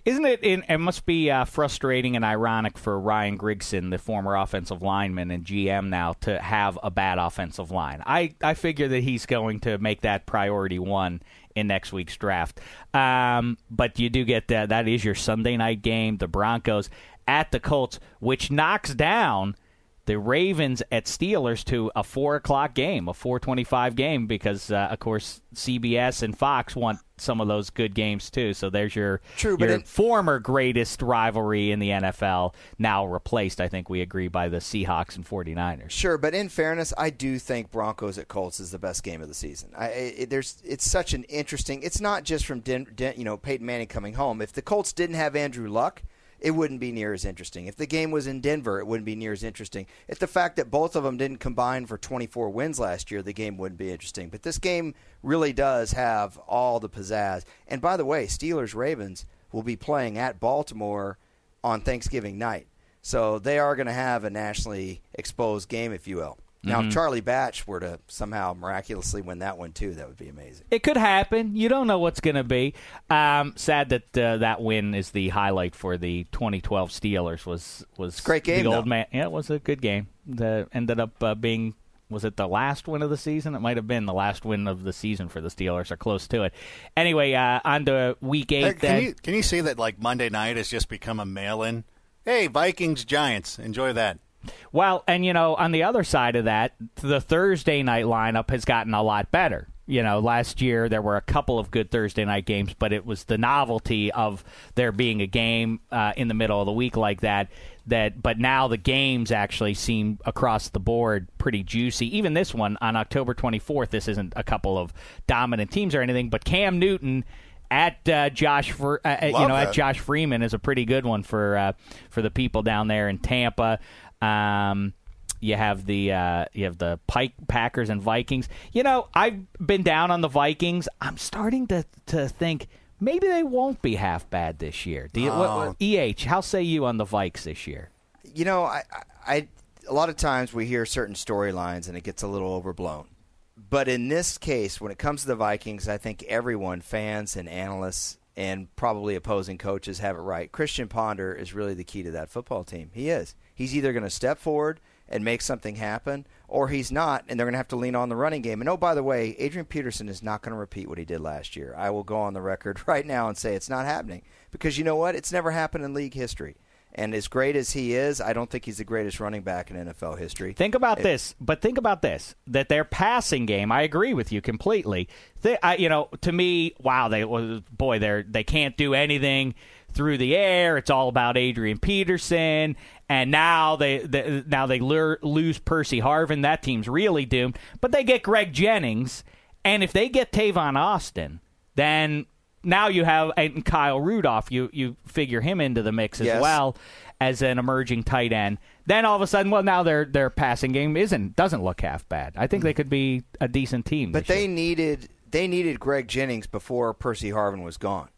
S3: Isn't it? It, it must be uh, frustrating and ironic for Ryan Grigson, the former offensive lineman and GM now, to have a bad offensive line. I, I figure that he's going to make that priority one in next week's draft. Um, but you do get that. That is your Sunday night game, the Broncos at the Colts, which knocks down the Ravens at Steelers to a four o'clock game, a four twenty-five game, because uh, of course CBS and Fox want some of those good games too. So there's your
S8: True, but
S3: your
S8: in-
S3: former greatest rivalry in the NFL, now replaced. I think we agree by the Seahawks and 49ers.
S8: Sure, but in fairness, I do think Broncos at Colts is the best game of the season. I, it, there's it's such an interesting. It's not just from Den, Den, you know Peyton Manning coming home. If the Colts didn't have Andrew Luck, it wouldn't be near as interesting. If the game was in Denver, it wouldn't be near as interesting. If the fact that both of them didn't combine for 24 wins last year, the game wouldn't be interesting. But this game really does have all the pizzazz. And by the way, Steelers Ravens will be playing at Baltimore on Thanksgiving night. So they are going to have a nationally exposed game, if you will. Now,
S3: Mhm.
S8: if Charlie Batch were to somehow miraculously win that one too, that would be amazing.
S3: It could happen. You don't know what's going to be. Um, sad that uh, that win is the highlight for the 2012 Steelers. Was was
S8: Great game,
S3: The old
S8: though.
S3: man. Yeah, it was a good game. That ended up uh, being. Was it the last win of the season? It might have been the last win of the season for the Steelers, or close to it. Anyway, uh, on to week eight.
S4: Hey,
S3: then.
S4: you can you see that like Monday night has just become a mail-in? Hey, Vikings Giants, enjoy that.
S3: Well, and you know, on the other side of that, the Thursday night lineup has gotten a lot better. You know, last year there were a couple of good Thursday night games, but it was the novelty of there being a game uh, in the middle of the week like that. That, but now the games actually seem across the board pretty juicy. Even this one on October 24th, this isn't a couple of dominant teams or anything, but Cam Newton at uh, Josh, for, uh, uh, you know, at. Josh Freeman is a pretty good one for uh, for the people down there in Tampa. Um, you have the uh, you have the Pike Packers and Vikings. You know, I've been down on the Vikings. I'm starting to to think maybe they won't be half bad this year. Do you, what, what- Eh? How say you on the Vikes this year?
S8: You know, I, I a lot of times we hear certain storylines and it gets a little overblown. But in this case, when it comes to the Vikings, I think everyone, fans and analysts and probably opposing coaches, have it right. Christian Ponder is really the key to that football team. He is. He's either going to step forward and make something happen, or he's not, and they're going to have to lean on the running game. And oh, by the way, Adrian Peterson is not going to repeat what he did last year. I will go on the record right now and say it's not happening because you know what? It's never happened in league history. And as great as he is, I don't think he's the greatest running back in NFL history.
S3: Think about
S8: It-
S3: this, but think about this: that their passing game. I agree with you completely. They, I, you know, to me, wow, they boy, they they can't do anything through the air. It's all about Adrian Peterson, and now they, they now they lure, lose Percy Harvin. That team's really doomed. But they get Greg Jennings, and if they get Tavon Austin, then now you have and Kyle Rudolph. You you figure him into the mix as
S8: Yes.
S3: well as an emerging tight end. Then all of a sudden, well, now their their passing game isn't doesn't look half bad. I think they could be a decent team.
S8: But they
S3: year.
S8: needed they needed Greg Jennings before Percy Harvin was gone.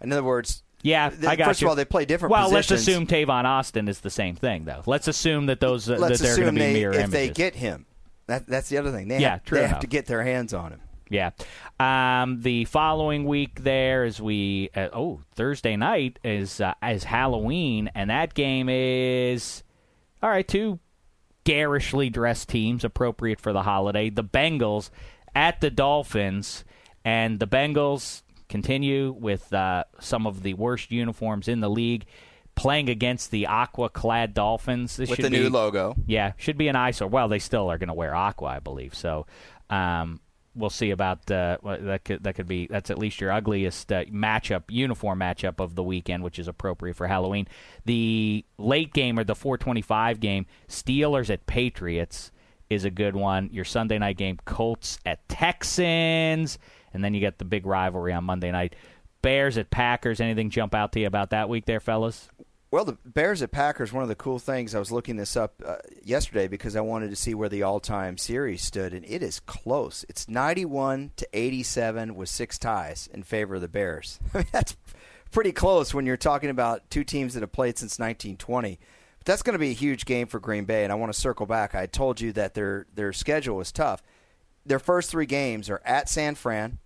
S8: In other words,
S3: Yeah, I got
S8: first
S3: you.
S8: of all, they play different
S3: Well,
S8: positions.
S3: let's assume Tavon Austin is the same thing, though. Let's assume that those uh,
S8: let's
S3: that they're going to be
S8: they,
S3: mirror
S8: if
S3: images.
S8: they get him. That, that's the other thing. They
S3: Yeah,
S8: have,
S3: true
S8: they
S3: enough.
S8: have to get their hands on him.
S3: Yeah. Um, the following week there is we uh, oh Thursday night is uh, is Halloween and that game is all right two garishly dressed teams appropriate for the holiday the Bengals at the Dolphins and the Bengals continue with uh, some of the worst uniforms in the league playing against the aqua clad Dolphins this
S8: With
S3: should
S8: the
S3: be,
S8: new logo.
S3: yeah, should be an eyesore. Well, they still are going to wear aqua, I believe. So um, we'll see about uh, that. Could that could be that's at least your ugliest uh, matchup, uniform matchup of the weekend, which is appropriate for Halloween. The late game or the 425 game, Steelers at Patriots is a good one. Your Sunday night game, Colts at Texans, and then you get the big rivalry on Monday night. Bears at Packers. Anything jump out to you about that week there, fellas?
S8: Well, the Bears at Packers. One of the cool things I was looking this up uh, yesterday because I wanted to see where the all-time series stood, and it is close. It's ninety-one to eighty-seven with six ties in favor of the Bears. That's pretty close when you're talking about two teams that have played since 1920. But that's going to be a huge game for Green Bay, and I want to circle back. I told you that their their schedule was tough. Their first three games are at San Fran,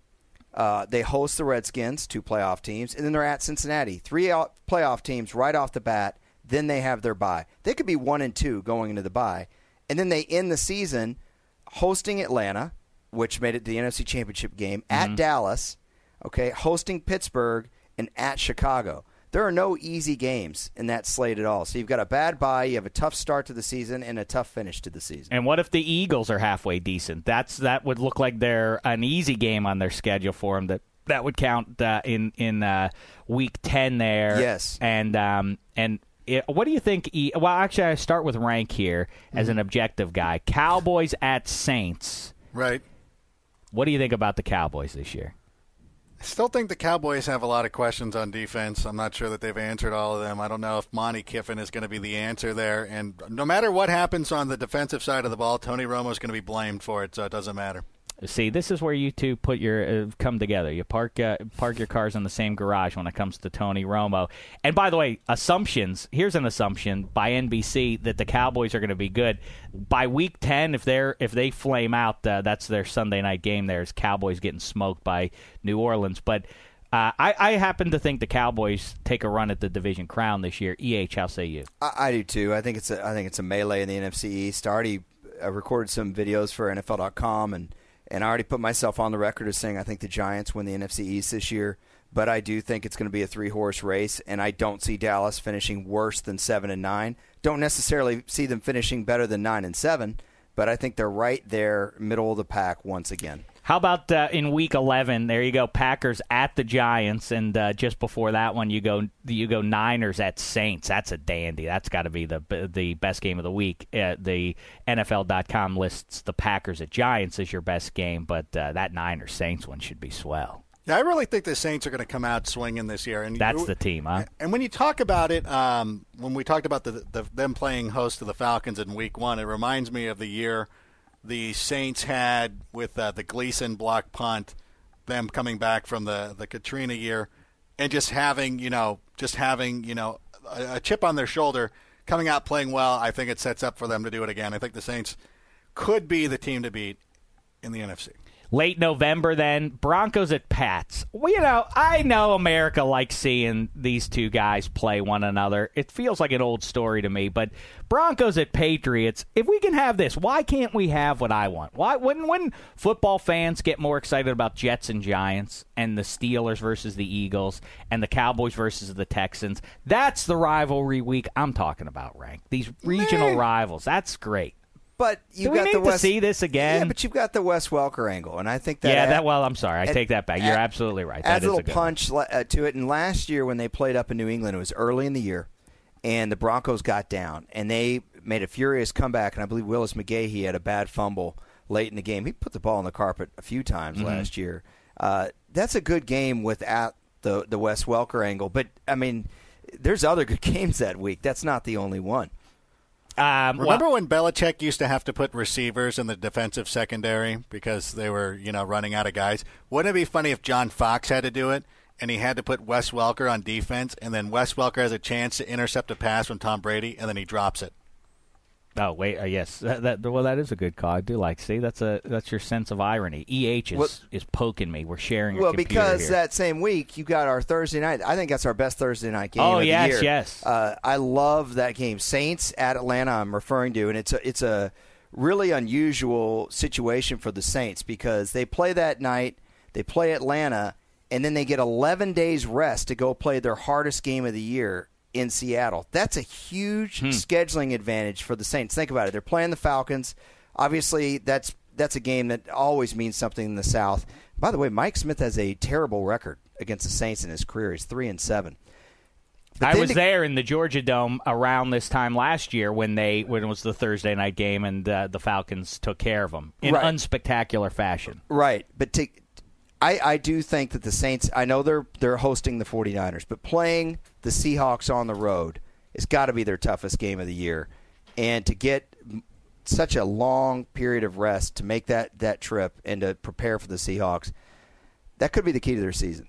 S8: uh, they host the Redskins, two playoff teams, and then they're at Cincinnati, three out- playoff teams right off the bat. Then they have their bye. They could be one and two going into the bye, and then they end the season hosting Atlanta, which made it the NFC Championship game at Dallas. Okay, hosting Pittsburgh and at Chicago. There are no easy games in that slate at all. So you've got a bad bye, you have a tough start to the season, and a tough finish to the season.
S3: And what if the Eagles are halfway decent? That's that would look like they're an easy game on their schedule for them. That that would count uh, in in uh, week ten there.
S8: Yes.
S3: And um and. It, what do you think? E- well, actually, I start with rank here as an objective guy. Cowboys at Saints.
S4: Right.
S3: What do you think about the Cowboys this year?
S4: Still think the Cowboys have a lot of questions on defense. I'm not sure that they've answered all of them. I don't know if Monte Kiffin is going to be the answer there. And no matter what happens on the defensive side of the ball, Tony Romo is going to be blamed for it, so it doesn't matter.
S3: See, this is where you two put your uh, come together. You park uh, park your cars in the same garage when it comes to Tony Romo. And by the way, assumptions. Here's an assumption by NBC that the Cowboys are going to be good by week ten. If they're if they flame out, uh, that's their Sunday night game. There's Cowboys getting smoked by New Orleans, but. Uh, I, I happen to think the Cowboys take a run at the division crown this year. Eh, how say you?
S8: I, I do too. I think it's a, I think it's a melee in the NFC East. I already uh, recorded some videos for NFL.com, and and I already put myself on the record as saying I think the Giants win the NFC East this year. But I do think it's going to be a three horse race, and I don't see Dallas finishing worse than seven and nine. Don't necessarily see them finishing better than nine and seven, but I think they're right there, middle of the pack once again.
S3: How about uh, in Week 11? There you go, Packers at the Giants, and uh, just before that one, you go you go Niners at Saints. That's a dandy. That's got to be the the best game of the week. Uh, the NFL.com lists the Packers at Giants as your best game, but uh, that Niners Saints one should be swell.
S4: Yeah, I really think the Saints are going to come out swinging this year. And
S3: That's the team, huh?
S4: And when you talk about it, um, when we talked about the, the them playing host to the Falcons in Week One, it reminds me of the year the Saints had with uh, the Gleason block punt, them coming back from the the Katrina year, and just having you know just having you know a, a chip on their shoulder, coming out playing well. I think it sets up for them to do it again. I think the Saints could be the team to beat in the NFC.
S3: Late November, then Broncos at Pats. Well, you know, I know America likes seeing these two guys play one another. It feels like an old story to me, but Broncos at Patriots. If we can have this, why can't we have what I want? Why when when football fans get more excited about Jets and Giants and the Steelers versus the Eagles and the Cowboys versus the Texans? That's the rivalry week I'm talking about. Rank these regional rivals. That's great.
S8: But you got
S3: need
S8: the
S3: to see this again?
S8: Yeah, but you've got the Wes Welker angle, and I think that
S3: yeah,
S8: add-
S3: that. Well, I'm sorry. I
S8: add-
S3: take that back. You're
S8: add-
S3: absolutely right.
S8: adds
S3: That
S8: a little
S3: a good one.
S8: punch le- uh, to it. And last year when they played up in New England, it was early in the year, and the Broncos got down, and they made a furious comeback. And I believe Willis McGahee had a bad fumble late in the game. He put the ball on the carpet a few times
S3: Mm-hmm.
S8: last year. Uh, that's a good game without the the Wes Welker angle. But I mean, there's other good games that week. That's not the only one.
S3: Um,
S4: Remember when Belichick used to have to put receivers in the defensive secondary because they were, you know, running out of guys? Wouldn't it be funny if John Fox had to do it and he had to put Wes Welker on defense and then Wes Welker has a chance to intercept a pass from Tom Brady and then he drops it?
S3: Oh wait, uh, yes, that, that well that is a good call. I do like. See, that's a that's your sense of irony. Eh is
S8: Well-
S3: is poking me. We're sharing. A
S8: Well, because
S3: here.
S8: that same week you got our Thursday night. I think that's our best Thursday night game.
S3: Oh,
S8: of the
S3: yes,
S8: year.
S3: yes.
S8: Uh, I love that game. Saints at Atlanta. I'm referring to, and it's a it's a really unusual situation for the Saints because they play that night. They play Atlanta, and then they get 11 days rest to go play their hardest game of the year in Seattle. That's a huge
S3: Hmm.
S8: scheduling advantage for the Saints. Think about it. They're playing the Falcons. Obviously, that's that's a game that always means something in the South. By the way, Mike Smith has a terrible record against the Saints in his career. He's three and seven. But
S3: I was
S8: to-
S3: there in the Georgia Dome around this time last year when they when it was the Thursday night game and uh, the Falcons took care of them in
S8: Right.
S3: unspectacular fashion.
S8: Right, but to, I I do think that the Saints. I know they're they're hosting the 49ers, but playing the Seahawks on the road, it's got to be their toughest game of the year, and to get such a long period of rest to make that that trip and to prepare for the Seahawks, that could be the key to their season.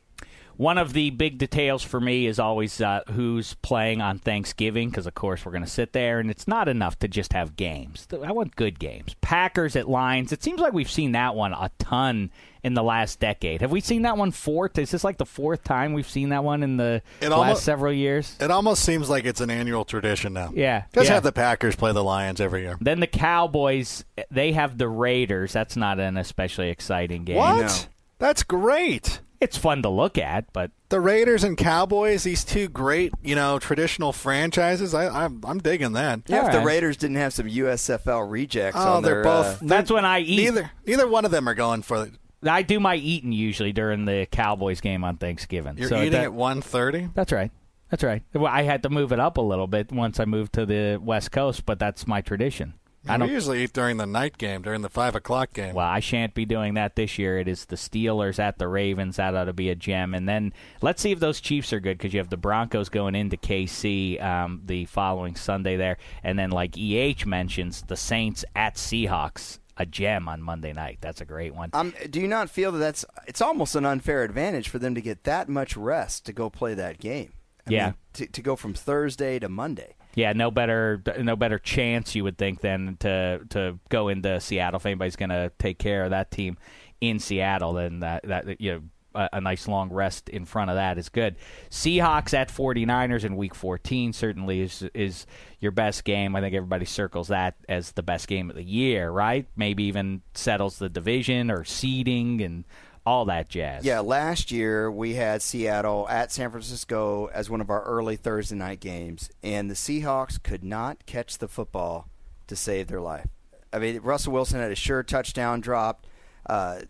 S3: One of the big details for me is always uh, who's playing on Thanksgiving, because of course we're going to sit there, and it's not enough to just have games. I want good games. Packers at Lions. It seems like we've seen that one a ton in the last decade. Have we seen that one fourth? Is this like the fourth time we've seen that one in the
S4: It
S3: last
S4: almo-
S3: several years?
S4: It almost seems like it's an annual tradition now.
S3: Yeah,
S4: Just
S3: yeah.
S4: have the Packers play the Lions every year.
S3: Then the Cowboys, they have the Raiders. That's not an especially exciting game.
S4: What? That's great.
S3: It's fun to look at, but
S4: The Raiders and Cowboys, these two great, you know, traditional franchises. I, I'm, I'm digging that.
S8: Yeah, if the Raiders didn't have some USFL rejects
S4: Oh,
S8: on
S4: they're
S8: their,
S4: both.
S8: uh,
S3: That's when I eat.
S4: Neither, neither one of them are going for.
S3: I do my eating usually during the Cowboys game on Thanksgiving.
S4: You're
S3: So
S4: eating
S3: that-
S4: at 1:30.
S3: That's right. That's right. Well, I had to move it up a little bit once I moved to the West Coast, but that's my tradition. I don't.
S4: usually eat during the night game, during the five o'clock game.
S3: Well, I shan't be doing that this year. It is the Steelers at the Ravens. That ought to be a gem. And then let's see if those Chiefs are good because you have the Broncos going into KC um, the following Sunday there. And then, like EH mentions, the Saints at Seahawks, a gem on Monday night. That's a great one.
S8: Um, do you not feel that that's it's almost an unfair advantage for them to get that much rest to go play that game? I
S3: Yeah.
S8: mean, to, to go from Thursday to Monday.
S3: Yeah, no better no better chance you would think than to to go into Seattle if anybody's going to take care of that team in Seattle. Then that that you know a, a nice long rest in front of that is good. Seahawks at 49ers in Week 14 certainly is is your best game. I think everybody circles that as the best game of the year, right? Maybe even settles the division or seeding and all that jazz.
S8: Yeah, last year we had Seattle at San Francisco as one of our early Thursday night games, and the Seahawks could not catch the football to save their life. I mean, Russell Wilson had a sure touchdown dropped. Uh,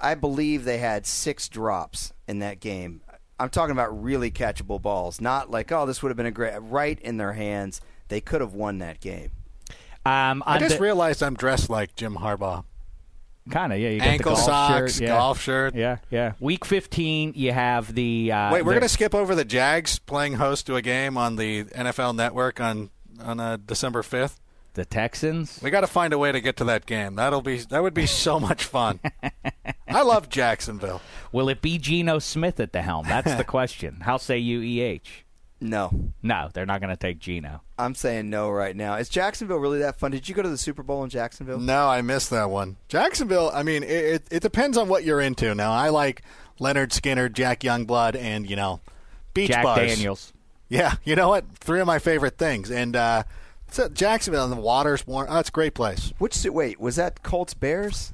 S8: I believe they had six drops in that game. I'm talking about really catchable balls, not like, oh, this would have been a great right in their hands. They could have won that game.
S3: Um,
S4: I just
S3: the-
S4: realized I'm dressed like Jim Harbaugh.
S3: Kind of, yeah. You got
S4: Ankle
S3: the golf
S4: socks,
S3: shirt, yeah.
S4: golf shirt.
S3: Yeah, yeah. Week 15, you have the. Uh,
S4: Wait, we're
S3: the-
S4: going to skip over the Jags playing host to a game on the NFL Network on on uh, December 5th.
S3: The Texans.
S4: We got to find a way to get to that game. That'll be that would be so much fun. I love Jacksonville.
S3: Will it be Geno Smith at the helm? That's the question. How say you, EH?
S8: No.
S3: No, they're not going to take Geno.
S8: I'm saying no right now. Is Jacksonville really that fun? Did you go to the Super Bowl in Jacksonville?
S4: No, I missed that one. Jacksonville. I mean, it, it, it depends on what you're into. Now, I like Lynyrd Skynyrd, Jack Youngblood, and you know, beach
S3: Jack
S4: bars.
S3: Daniels.
S4: Yeah, you know what? Three of my favorite things. And uh, so Jacksonville and the water's warm. Oh, it's a great place.
S8: Which wait was that Colts Bears?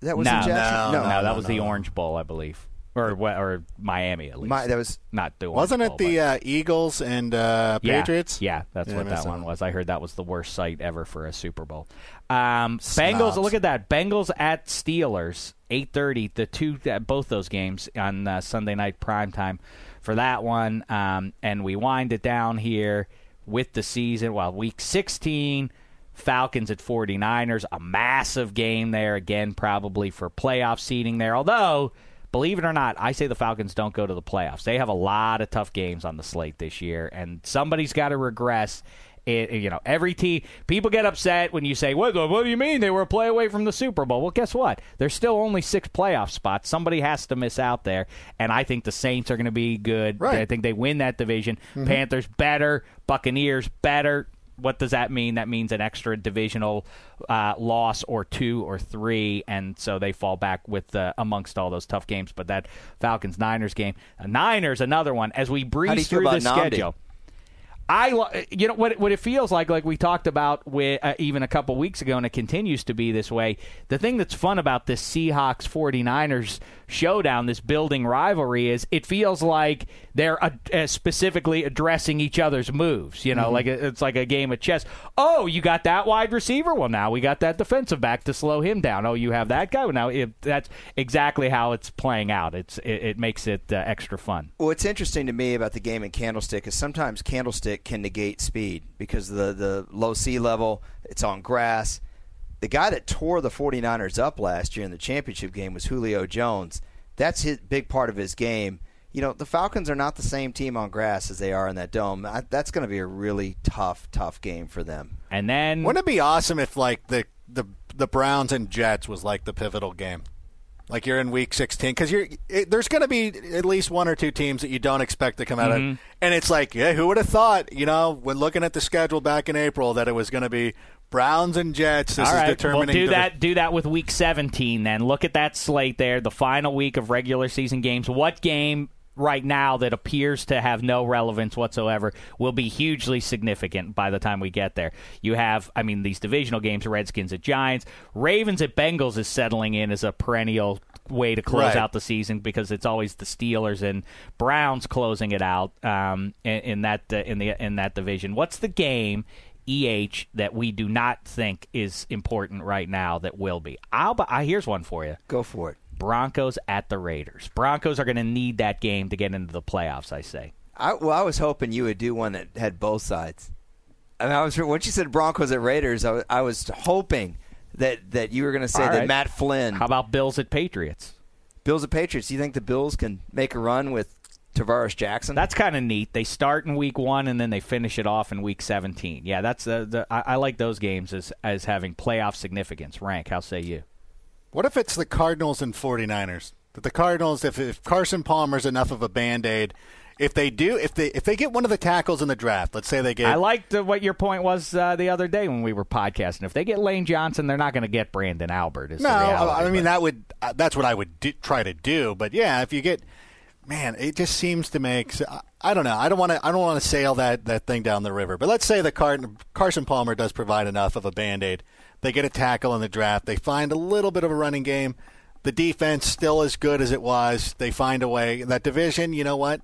S8: That was
S3: no,
S8: in Jacksonville.
S3: no,
S4: no,
S3: that
S4: no,
S3: was
S4: no,
S3: the
S4: no.
S3: Orange Bowl, I believe, or or Miami at least.
S8: My, that was
S3: not the
S4: Wasn't it the uh, Eagles and uh, Patriots?
S3: Yeah, that's
S4: Yeah,
S3: what that one. was. I heard that was the worst site ever for a Super Bowl. Um, Bengals, look at that. Bengals at Steelers, eight thirty. The two, uh, both those games on uh, Sunday night prime time for that one. Um, and we wind it down here with the season. Well, week sixteen. Falcons at 49ers, a massive game there again, probably for playoff seeding there. Although, believe it or not, I say the Falcons don't go to the playoffs. They have a lot of tough games on the slate this year, and somebody's got to regress. It, you know, every team. People get upset when you say, "What? What do you mean they were a play away from the Super Bowl?" Well, guess what? There's still only six playoff spots. Somebody has to miss out there, and I think the Saints are going to be good.
S4: Right.
S3: I think they win that division. Mm-hmm. Panthers better. Buccaneers better. What does that mean? That means an extra divisional uh, loss or two or three, and so they fall back with uh, amongst all those tough games. But that Falcons Niners game, uh, Niners another one. As we breeze
S8: How do you feel
S3: through
S8: Namdi?
S3: schedule, I lo- you know what what it feels like like we talked about with uh, even a couple weeks ago and it continues to be this way. The thing that's fun about this Seahawks 49ers showdown, this building rivalry is it feels like they're uh, uh, specifically addressing each other's moves, you know, like it- it's like a game of chess. Oh, you got that wide receiver? Well, now we got that defensive back to slow him down. Oh, you have that guy? Well, now it, that's exactly how it's playing out. It's it, it makes it uh, extra fun.
S8: Well, what's interesting to me about the game in Candlestick is sometimes Candlestick can negate speed because the, the low sea level, it's on grass. The guy that tore the 49ers up last year in the championship game was Julio Jones. That's his big part of his game. You know, the Falcons are not the same team on grass as they are in that dome. I, that's going to be a really tough, tough game for them.
S3: And then
S4: Wouldn't it be awesome if like the the the Browns and Jets was like the pivotal game? Like you're in week 16 because you're it, there's going to be at least one or two teams that you don't expect to come out
S3: Mm-hmm.
S4: of, and it's like, yeah, who would have thought? You know, when looking at the schedule back in April, that it was going to be Browns and Jets. This
S3: All
S4: is
S3: right,
S4: determining.
S3: well, do
S4: the-
S3: that. Do that with Week 17. Then look at that slate there, the final week of regular season games. What game right now that appears to have no relevance whatsoever will be hugely significant by the time we get there? You have, I mean, these divisional games: Redskins at Giants, Ravens at Bengals is settling in as a perennial way to close
S4: Right.
S3: out the season because it's always the Steelers and Browns closing it out um, in, in that uh, in the in that division. What's the game? EH that we do not think is important right now that will be. I'll I here's one for you.
S8: Go for it.
S3: Broncos at the Raiders. Broncos are going to need that game to get into the playoffs, I say.
S8: I, well, I was hoping you would do one that had both sides. I mean, I was once you said Broncos at Raiders, I was, I was hoping that, that you were going to say
S3: All
S8: that
S3: right.
S8: Matt Flynn,
S3: How about Bills at Patriots?
S8: Bills at Patriots. Do you think the Bills can make a run with Tarvaris Jackson?
S3: That's kind of neat. They start in week 1 and then they finish it off in week 17. Yeah, that's the, the I, I like those games as as having playoff significance. Rank, how say you?
S4: What if it's the Cardinals and 49ers? That the Cardinals, if, if Carson Palmer's enough of a band aid, if they do, if they if they get one of the tackles in the draft, let's say they get
S3: I liked uh, what your point was uh, the other day when we were podcasting. If they get Lane Johnson, they're not going to get Branden Albert. Is
S4: No,
S3: reality,
S4: I mean
S3: but-
S4: that would uh, that's what I would do, try to do. But yeah, if you get, man, it just seems to make. I, I don't know. I don't want to. I don't want to sail that that thing down the river. But let's say the Car- Carson Palmer does provide enough of a band aid. They get a tackle in the draft. They find a little bit of a running game. The defense still as good as it was. They find a way. That division, you know what?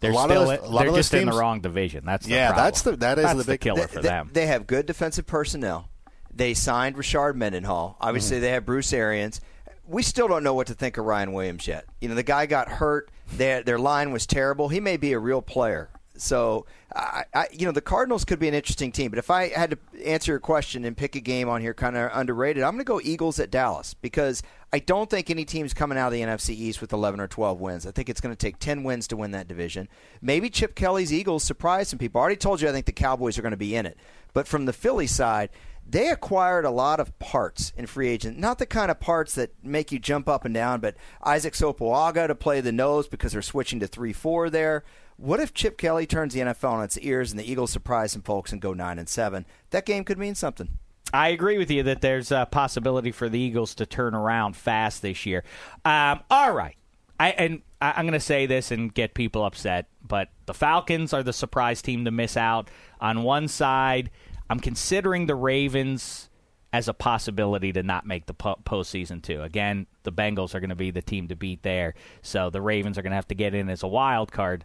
S3: They're
S4: a lot
S3: still
S4: of those, a lot
S3: they're
S4: of those
S3: just in the wrong division. That's the
S4: Yeah,
S3: problem.
S4: that's the- that is
S3: That's
S4: the big-
S3: killer
S8: they,
S3: for
S8: they-
S3: them.
S8: They have good defensive personnel. They signed Rashard Mendenhall. Obviously,
S3: Mm-hmm.
S8: they have Bruce Arians. We still don't know what to think of Ryan Williams yet. You know, the guy got hurt. Their their line was terrible. He may be a real player. So, I, I, you know, the Cardinals could be an interesting team. But if I had to answer your question and pick a game on here, kind of underrated, I'm going to go Eagles at Dallas because I don't think any team's coming out of the NFC East with 11 or 12 wins. I think it's going to take 10 wins to win that division. Maybe Chip Kelly's Eagles surprise some people. I already told you I think the Cowboys are going to be in it. But from the Philly side, they acquired a lot of parts in free agent. Not the kind of parts that make you jump up and down, but Isaac Sopoaga to play the nose because they're switching to 3 4 there. What if Chip Kelly turns the NFL on its ears and the Eagles surprise some folks and go 9 and 7? That game could mean something.
S3: I agree with you that there's a possibility for the Eagles to turn around fast this year. Um, all right. I, and I, I'm going to say this and get people upset, but the Falcons are the surprise team to miss out. On one side, I'm considering the Ravens as a possibility to not make the po- postseason too. Again, the Bengals are going to be the team to beat there, so the Ravens are going to have to get in as a wild card.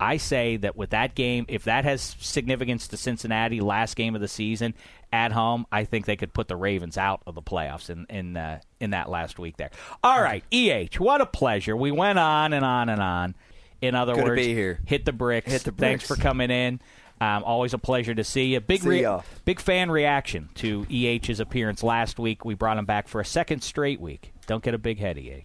S3: I say that with that game, if that has significance to Cincinnati, last game of the season at home, I think they could put the Ravens out of the playoffs in in uh, in that last week there. All right, EH, what a pleasure. We went on and on and on. In other
S8: Good to
S3: words,
S8: be here.
S3: hit the bricks.
S8: Hit the bricks.
S3: Thanks for coming in. Um, always a pleasure to see you. Big,
S8: See ya.
S3: big fan reaction to EH's appearance last week. We brought him back for a second straight week. Don't get a big head, EH.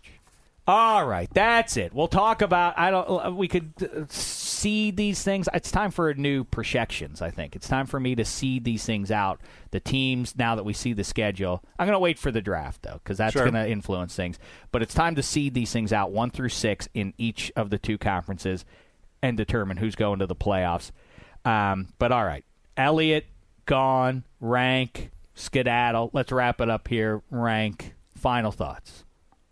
S3: All right, that's it. We'll talk about. I don't. We could uh, seed these things. It's time for new projections. I think it's time for me to seed these things out. The teams now that we see the schedule. I'm going to wait for the draft though, because that's
S4: Sure.
S3: going to influence things. But it's time to seed these things out one through six in each of the two conferences, and determine who's going to the playoffs. Um, but all right, Elliot gone. Rank skedaddle. Let's wrap it up here. Rank. Final thoughts.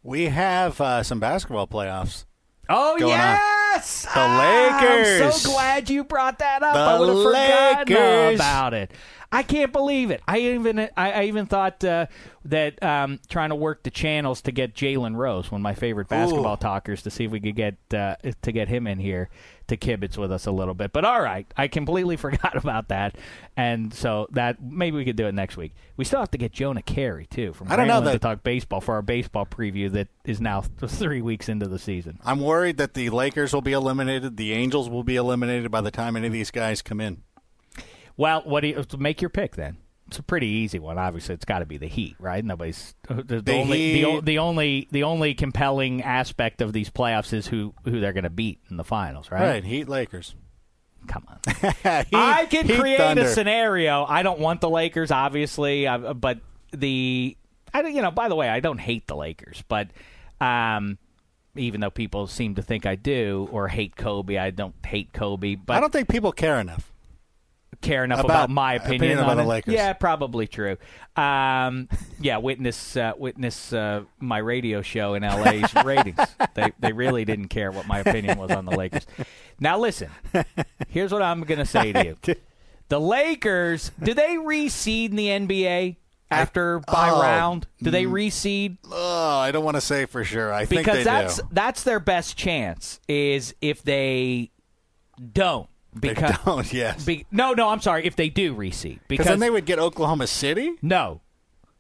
S4: We have uh, some basketball playoffs.
S3: Oh
S4: going on.
S3: yes,
S4: The
S3: Ah, I'm so glad you brought that up.
S4: The
S3: I would have forgotten
S4: Lakers.
S3: about it. I can't believe it. I even I, I even thought uh, that um, trying to work the channels to get Jalen Rose, one of my favorite basketball
S4: Ooh.
S3: talkers, to see if we could get uh, to get him in here to kibitz with us a little bit. But all right, I completely forgot about that, and so that maybe we could do it next week. We still have to get Jonah Keri too from
S4: I don't know
S3: Grambling to talk baseball for our baseball preview that is now three weeks into the season.
S4: I'm worried that the Lakers will be eliminated. The Angels will be eliminated by the time any of these guys come in.
S3: Well, what do you make your pick then? It's a pretty easy one. Obviously, it's got to be the Heat, right? Nobody's the, the
S4: The
S3: only the,
S4: Heat.
S3: the only the only compelling aspect of these playoffs is who who they're going to beat in the finals, right?
S4: Right, Heat Lakers.
S3: Come on.
S4: Heat,
S3: I can create
S4: Thunder.
S3: a scenario. I don't want the Lakers, obviously, but the I don't. You know, by the way, I don't hate the Lakers, but um, even though people seem to think I do or hate Kobe, I don't hate Kobe. But
S4: I don't think people care enough.
S3: Care enough
S4: About-
S3: about, my opinion,
S4: opinion about
S3: on
S4: the. Lakers.
S3: Yeah, probably true. Um, yeah, witness uh, witness uh, my radio show in LA's ratings. They they really didn't care what my opinion was on the Lakers. Now listen, here's what I'm going to say to you: the Lakers, do they reseed in the NBA after by
S4: oh,
S3: round? Do they reseed?
S4: Oh, I don't want to say for sure. I think
S3: because that's
S4: do.
S3: that's their best chance is if they don't.
S4: They
S3: Because
S4: don't, yes.
S3: be- no, no, I'm sorry. If they do reseed,
S4: Because then they would get Oklahoma City.
S3: no,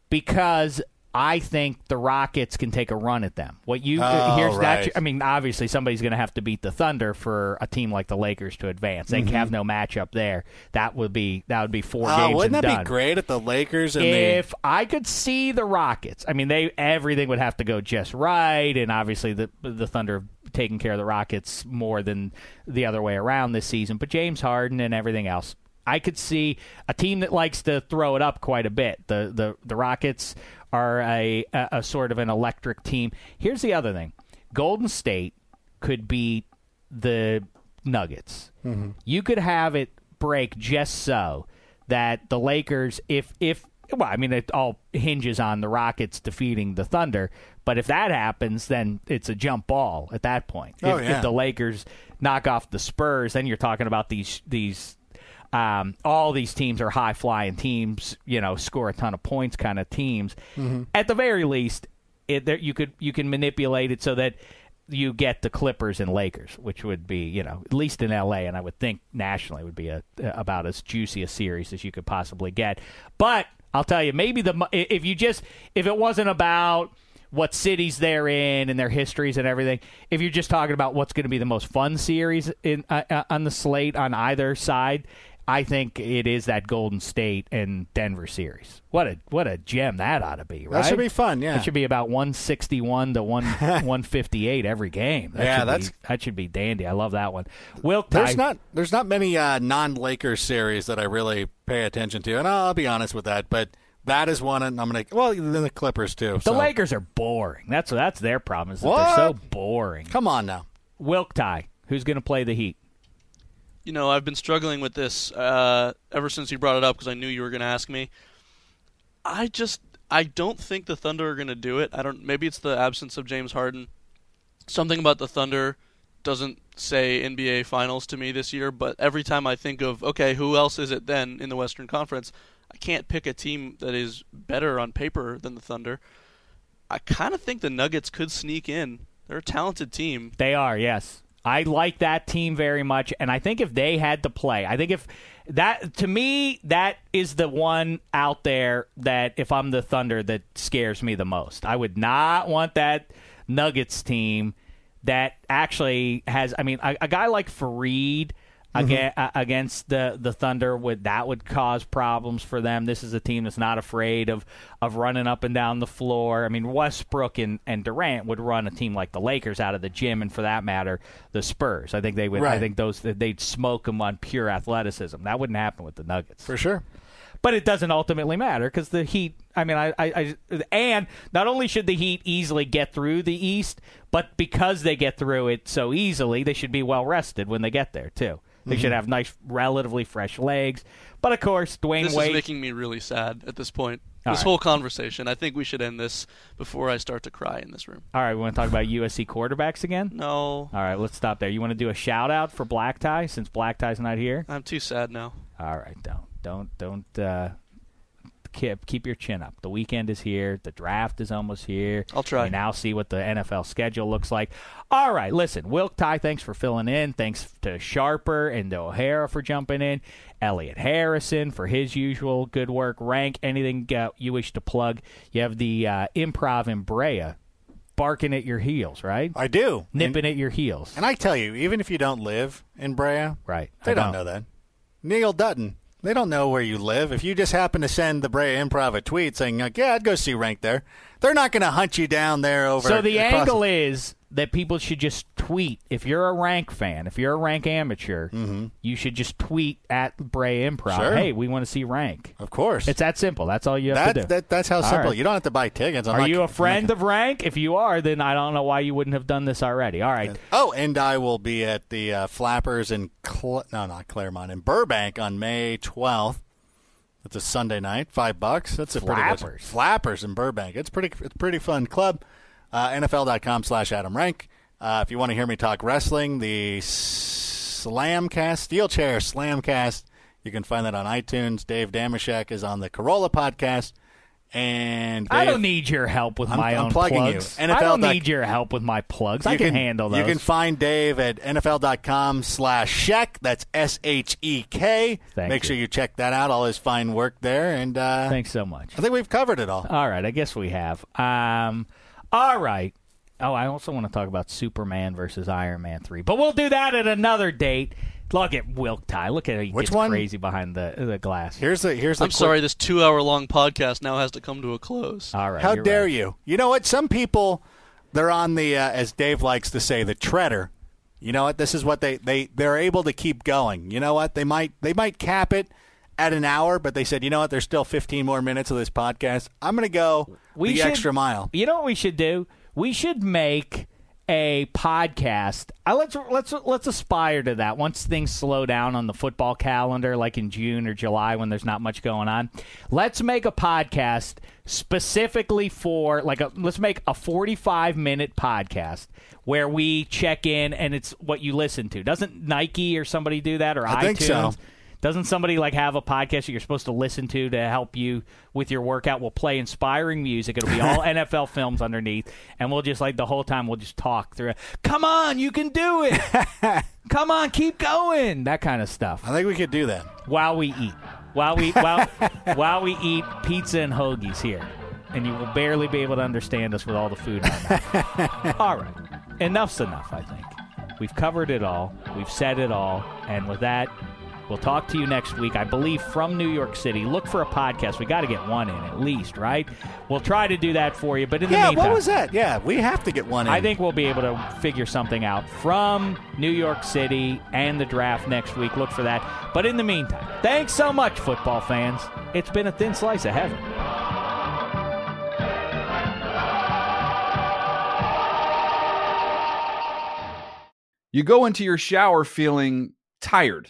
S3: because I think the Rockets can take a run at them. What you
S4: Oh,
S3: here's that. I mean, obviously somebody's going to have to beat the Thunder for a team like the Lakers to advance. They
S4: Mhm.
S3: have no matchup there. That would be that would be four
S4: Oh,
S3: games
S4: wouldn't that
S3: done.
S4: be great if the Lakers and
S3: if I could see the Rockets, I mean, they everything would have to go just right, and obviously the the Thunder taken care of the Rockets more than the other way around this season. But James Harden and everything else, I could see a team that likes to throw it up quite a bit. The the the Rockets are a a, a sort of an electric team. Here's the other thing: Golden State could be the Nuggets.
S4: Mhm.
S3: You could have it break just so that the Lakers, if if well, I mean, it all hinges on the Rockets defeating the Thunder. But if that happens, then it's a jump ball at that point.
S4: Oh,
S3: if,
S4: yeah.
S3: if the Lakers knock off the Spurs, then you're talking about these these. Um, all these teams are high flying teams, you know, score a ton of points kind of teams.
S4: Mhm.
S3: At the very least, it, there, you could you can manipulate it so that you get the Clippers and Lakers, which would be, you know, at least in LA, and I would think nationally would be a about as juicy a series as you could possibly get. But I'll tell you, maybe the if you just if it wasn't about what cities they're in and their histories and everything, if you're just talking about what's going to be the most fun series in uh, uh, on the slate on either side. I think it is that Golden State and Denver series. What a what a gem that ought to be, right?
S4: That should be fun, yeah.
S3: It should be about 161 to 1 158 every game. That
S4: Yeah,
S3: should be-
S4: that's-
S3: that should be dandy. I love that one. Wilt,
S4: There's
S3: I-
S4: not there's not many uh, non-Lakers series that I really pay attention to, and I'll be honest with that. But that is one, and I'm gonna well, then the Clippers too.
S3: the
S4: so.
S3: Lakers are boring. That's that's their problem. Is that
S4: What?
S3: they're so boring.
S4: Come on now.
S3: Wilk tie. Who's going to play the Heat?
S5: You know, I've been struggling with this uh, ever since you brought it up because I knew you were going to ask me. I just I don't think the Thunder are going to do it. I don't. Maybe it's the absence of James Harden. Something about the Thunder doesn't say NBA Finals to me this year. But every time I think of okay, who else is it then in the Western Conference? I can't pick a team that is better on paper than the Thunder. I kind of think the Nuggets could sneak in. They're a talented team.
S3: They are, yes. I like that team very much, and I think if they had to play, I think if that to me that is the one out there that if I'm the Thunder that scares me the most. I would not want that Nuggets team that actually has. I mean, a, a guy like Aga- uh, against the the Thunder would that would cause problems for them. This is a team that's not afraid of of running up and down the floor. I mean, Westbrook and, and Durant would run a team like the Lakers out of the gym, and for that matter, the Spurs. I think they would. I think those they'd smoke them on pure athleticism. That wouldn't happen with the Nuggets
S4: For sure.
S3: but it doesn't ultimately matter because the Heat. I mean, I, I, I, and not only should the Heat easily get through the East, but because they get through it so easily, they should be well rested when they get there too. They
S5: Mm-hmm.
S3: should have nice, relatively fresh legs. But of course, Dwyane
S5: This
S3: Wade.
S5: is making me really sad at this point.
S3: All
S5: this
S3: right.
S5: whole conversation. I think we should end this before I start to cry in this room.
S3: All right, we want to talk about USC quarterbacks again.
S5: No,
S3: All right, let's stop there. You want to do a shout out for Black Tie since Black Tie's not here?
S5: I'm too sad now.
S3: All right, don't don't don't uh, keep keep your chin up. The weekend is here. The draft is almost here.
S5: I'll try.
S3: We now see what the NFL schedule looks like. All right, listen, Wilk Ty, thanks for filling in. Thanks to Sharper and to O'Hara for jumping in. Elliot Harrison for his usual good work. Rank anything uh, you wish to plug. You have the uh, improv in Brea barking at your heels, right?
S4: I do.
S3: Nipping
S4: And,
S3: at your heels.
S4: and I tell you, even if you don't live in Brea,
S3: right.
S4: they
S3: I
S4: don't know that. Neil Dutton, they don't know where you live. If you just happen to send the Brea Improv a tweet saying, like, yeah, I'd go see Rank there, they're not going to hunt you down there over
S3: So the angle is that people should just tweet. If you're a rank fan, if you're a rank amateur, you should just tweet at Brea Improv.
S4: Mm-hmm. Sure.
S3: Hey, we want to see rank.
S4: Of course.
S3: It's that simple. That's all you have
S4: that,
S3: to do.
S4: that, that's how
S3: All
S4: simple.
S3: right.
S4: You don't have to buy tickets. I'm
S3: Are
S4: not-
S3: you a friend of rank? If you are, then I don't know why you wouldn't have done this already. All right.
S4: Oh, and I will be at the uh, Flappers in Cl- no, not Claremont in Burbank on May 12th. It's a Sunday night, five bucks. That's a pretty
S3: Flappers.
S4: good Flappers in Burbank. It's pretty. It's pretty fun club. Uh, NFL.com/slash Adam Rank. Uh, if you want to hear me talk wrestling, the Slamcast Steel Chair Slamcast. You can find that on iTunes. Dave Dameshek is on the Carolla podcast. And
S3: I don't need your help with
S4: I'm-
S3: my
S4: I'm
S3: own
S4: plugging you.
S3: plugs.
S4: NFL
S3: I don't
S4: doc-
S3: need your help with my plugs. I
S4: You
S3: can, handle those.
S4: You can find Dave at NFL.com slash Shek. That's S H E K. Make
S3: you.
S4: sure you check that out. All his fine work there. And uh,
S3: Thanks so much.
S4: I think we've covered it all.
S3: All right, I guess we have. Um, all right. Oh, I also want to talk about Superman versus Iron Man three, but we'll do that at another date. Look at Wilk Ty. Look at how he
S4: Which
S3: gets
S4: one?
S3: crazy behind the the glass.
S4: Here's the here's the
S5: I'm
S4: quick-
S5: sorry, this two-hour-long podcast now has to come to a close.
S3: All right.
S4: How
S3: you're
S4: dare
S3: right.
S4: you? You know what? Some people they're on the uh, as Dave likes to say the treader. You know what? This is what they they they're able to keep going. You know what? They might they might cap it at an hour, but they said, you know what? There's still 15 more minutes of this podcast. I'm going to go
S3: We
S4: the
S3: should-
S4: extra mile.
S3: You know what we should do? We should make a podcast. I let's let's let's aspire to that. Once things slow down on the football calendar, like in June or July when there's not much going on, let's make a podcast specifically for like a let's make a 45 minute podcast where we check in and it's what you listen to. Doesn't Nike or somebody do that or
S4: I
S3: iTunes?
S4: think so.
S3: Doesn't somebody like have a podcast that you're supposed to listen to to help you with your workout? We'll play inspiring music. It'll be all NFL films underneath, and we'll just like the whole time we'll just talk through. it. Come on, you can do it. Come on, keep going. That kind of stuff.
S4: I think we could do that.
S3: While we eat, while we while while we eat pizza and hoagies here, and you will barely be able to understand us with all the food. in our mouth. all right, enough's enough. I think we've covered it all. We've said it all, and with that. We'll talk to you next week, I believe, from New York City. Look for a podcast. We got to get one in at least, right? We'll try to do that for you. But in the
S4: Yeah,
S3: meantime,
S4: what was that? Yeah, we have to get one in.
S3: I think we'll be able to figure something out from New York City and the draft next week. Look for that. But in the meantime, thanks so much, football fans. It's been a thin slice of heaven.
S9: You go into your shower feeling tired,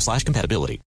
S10: slash compatibility.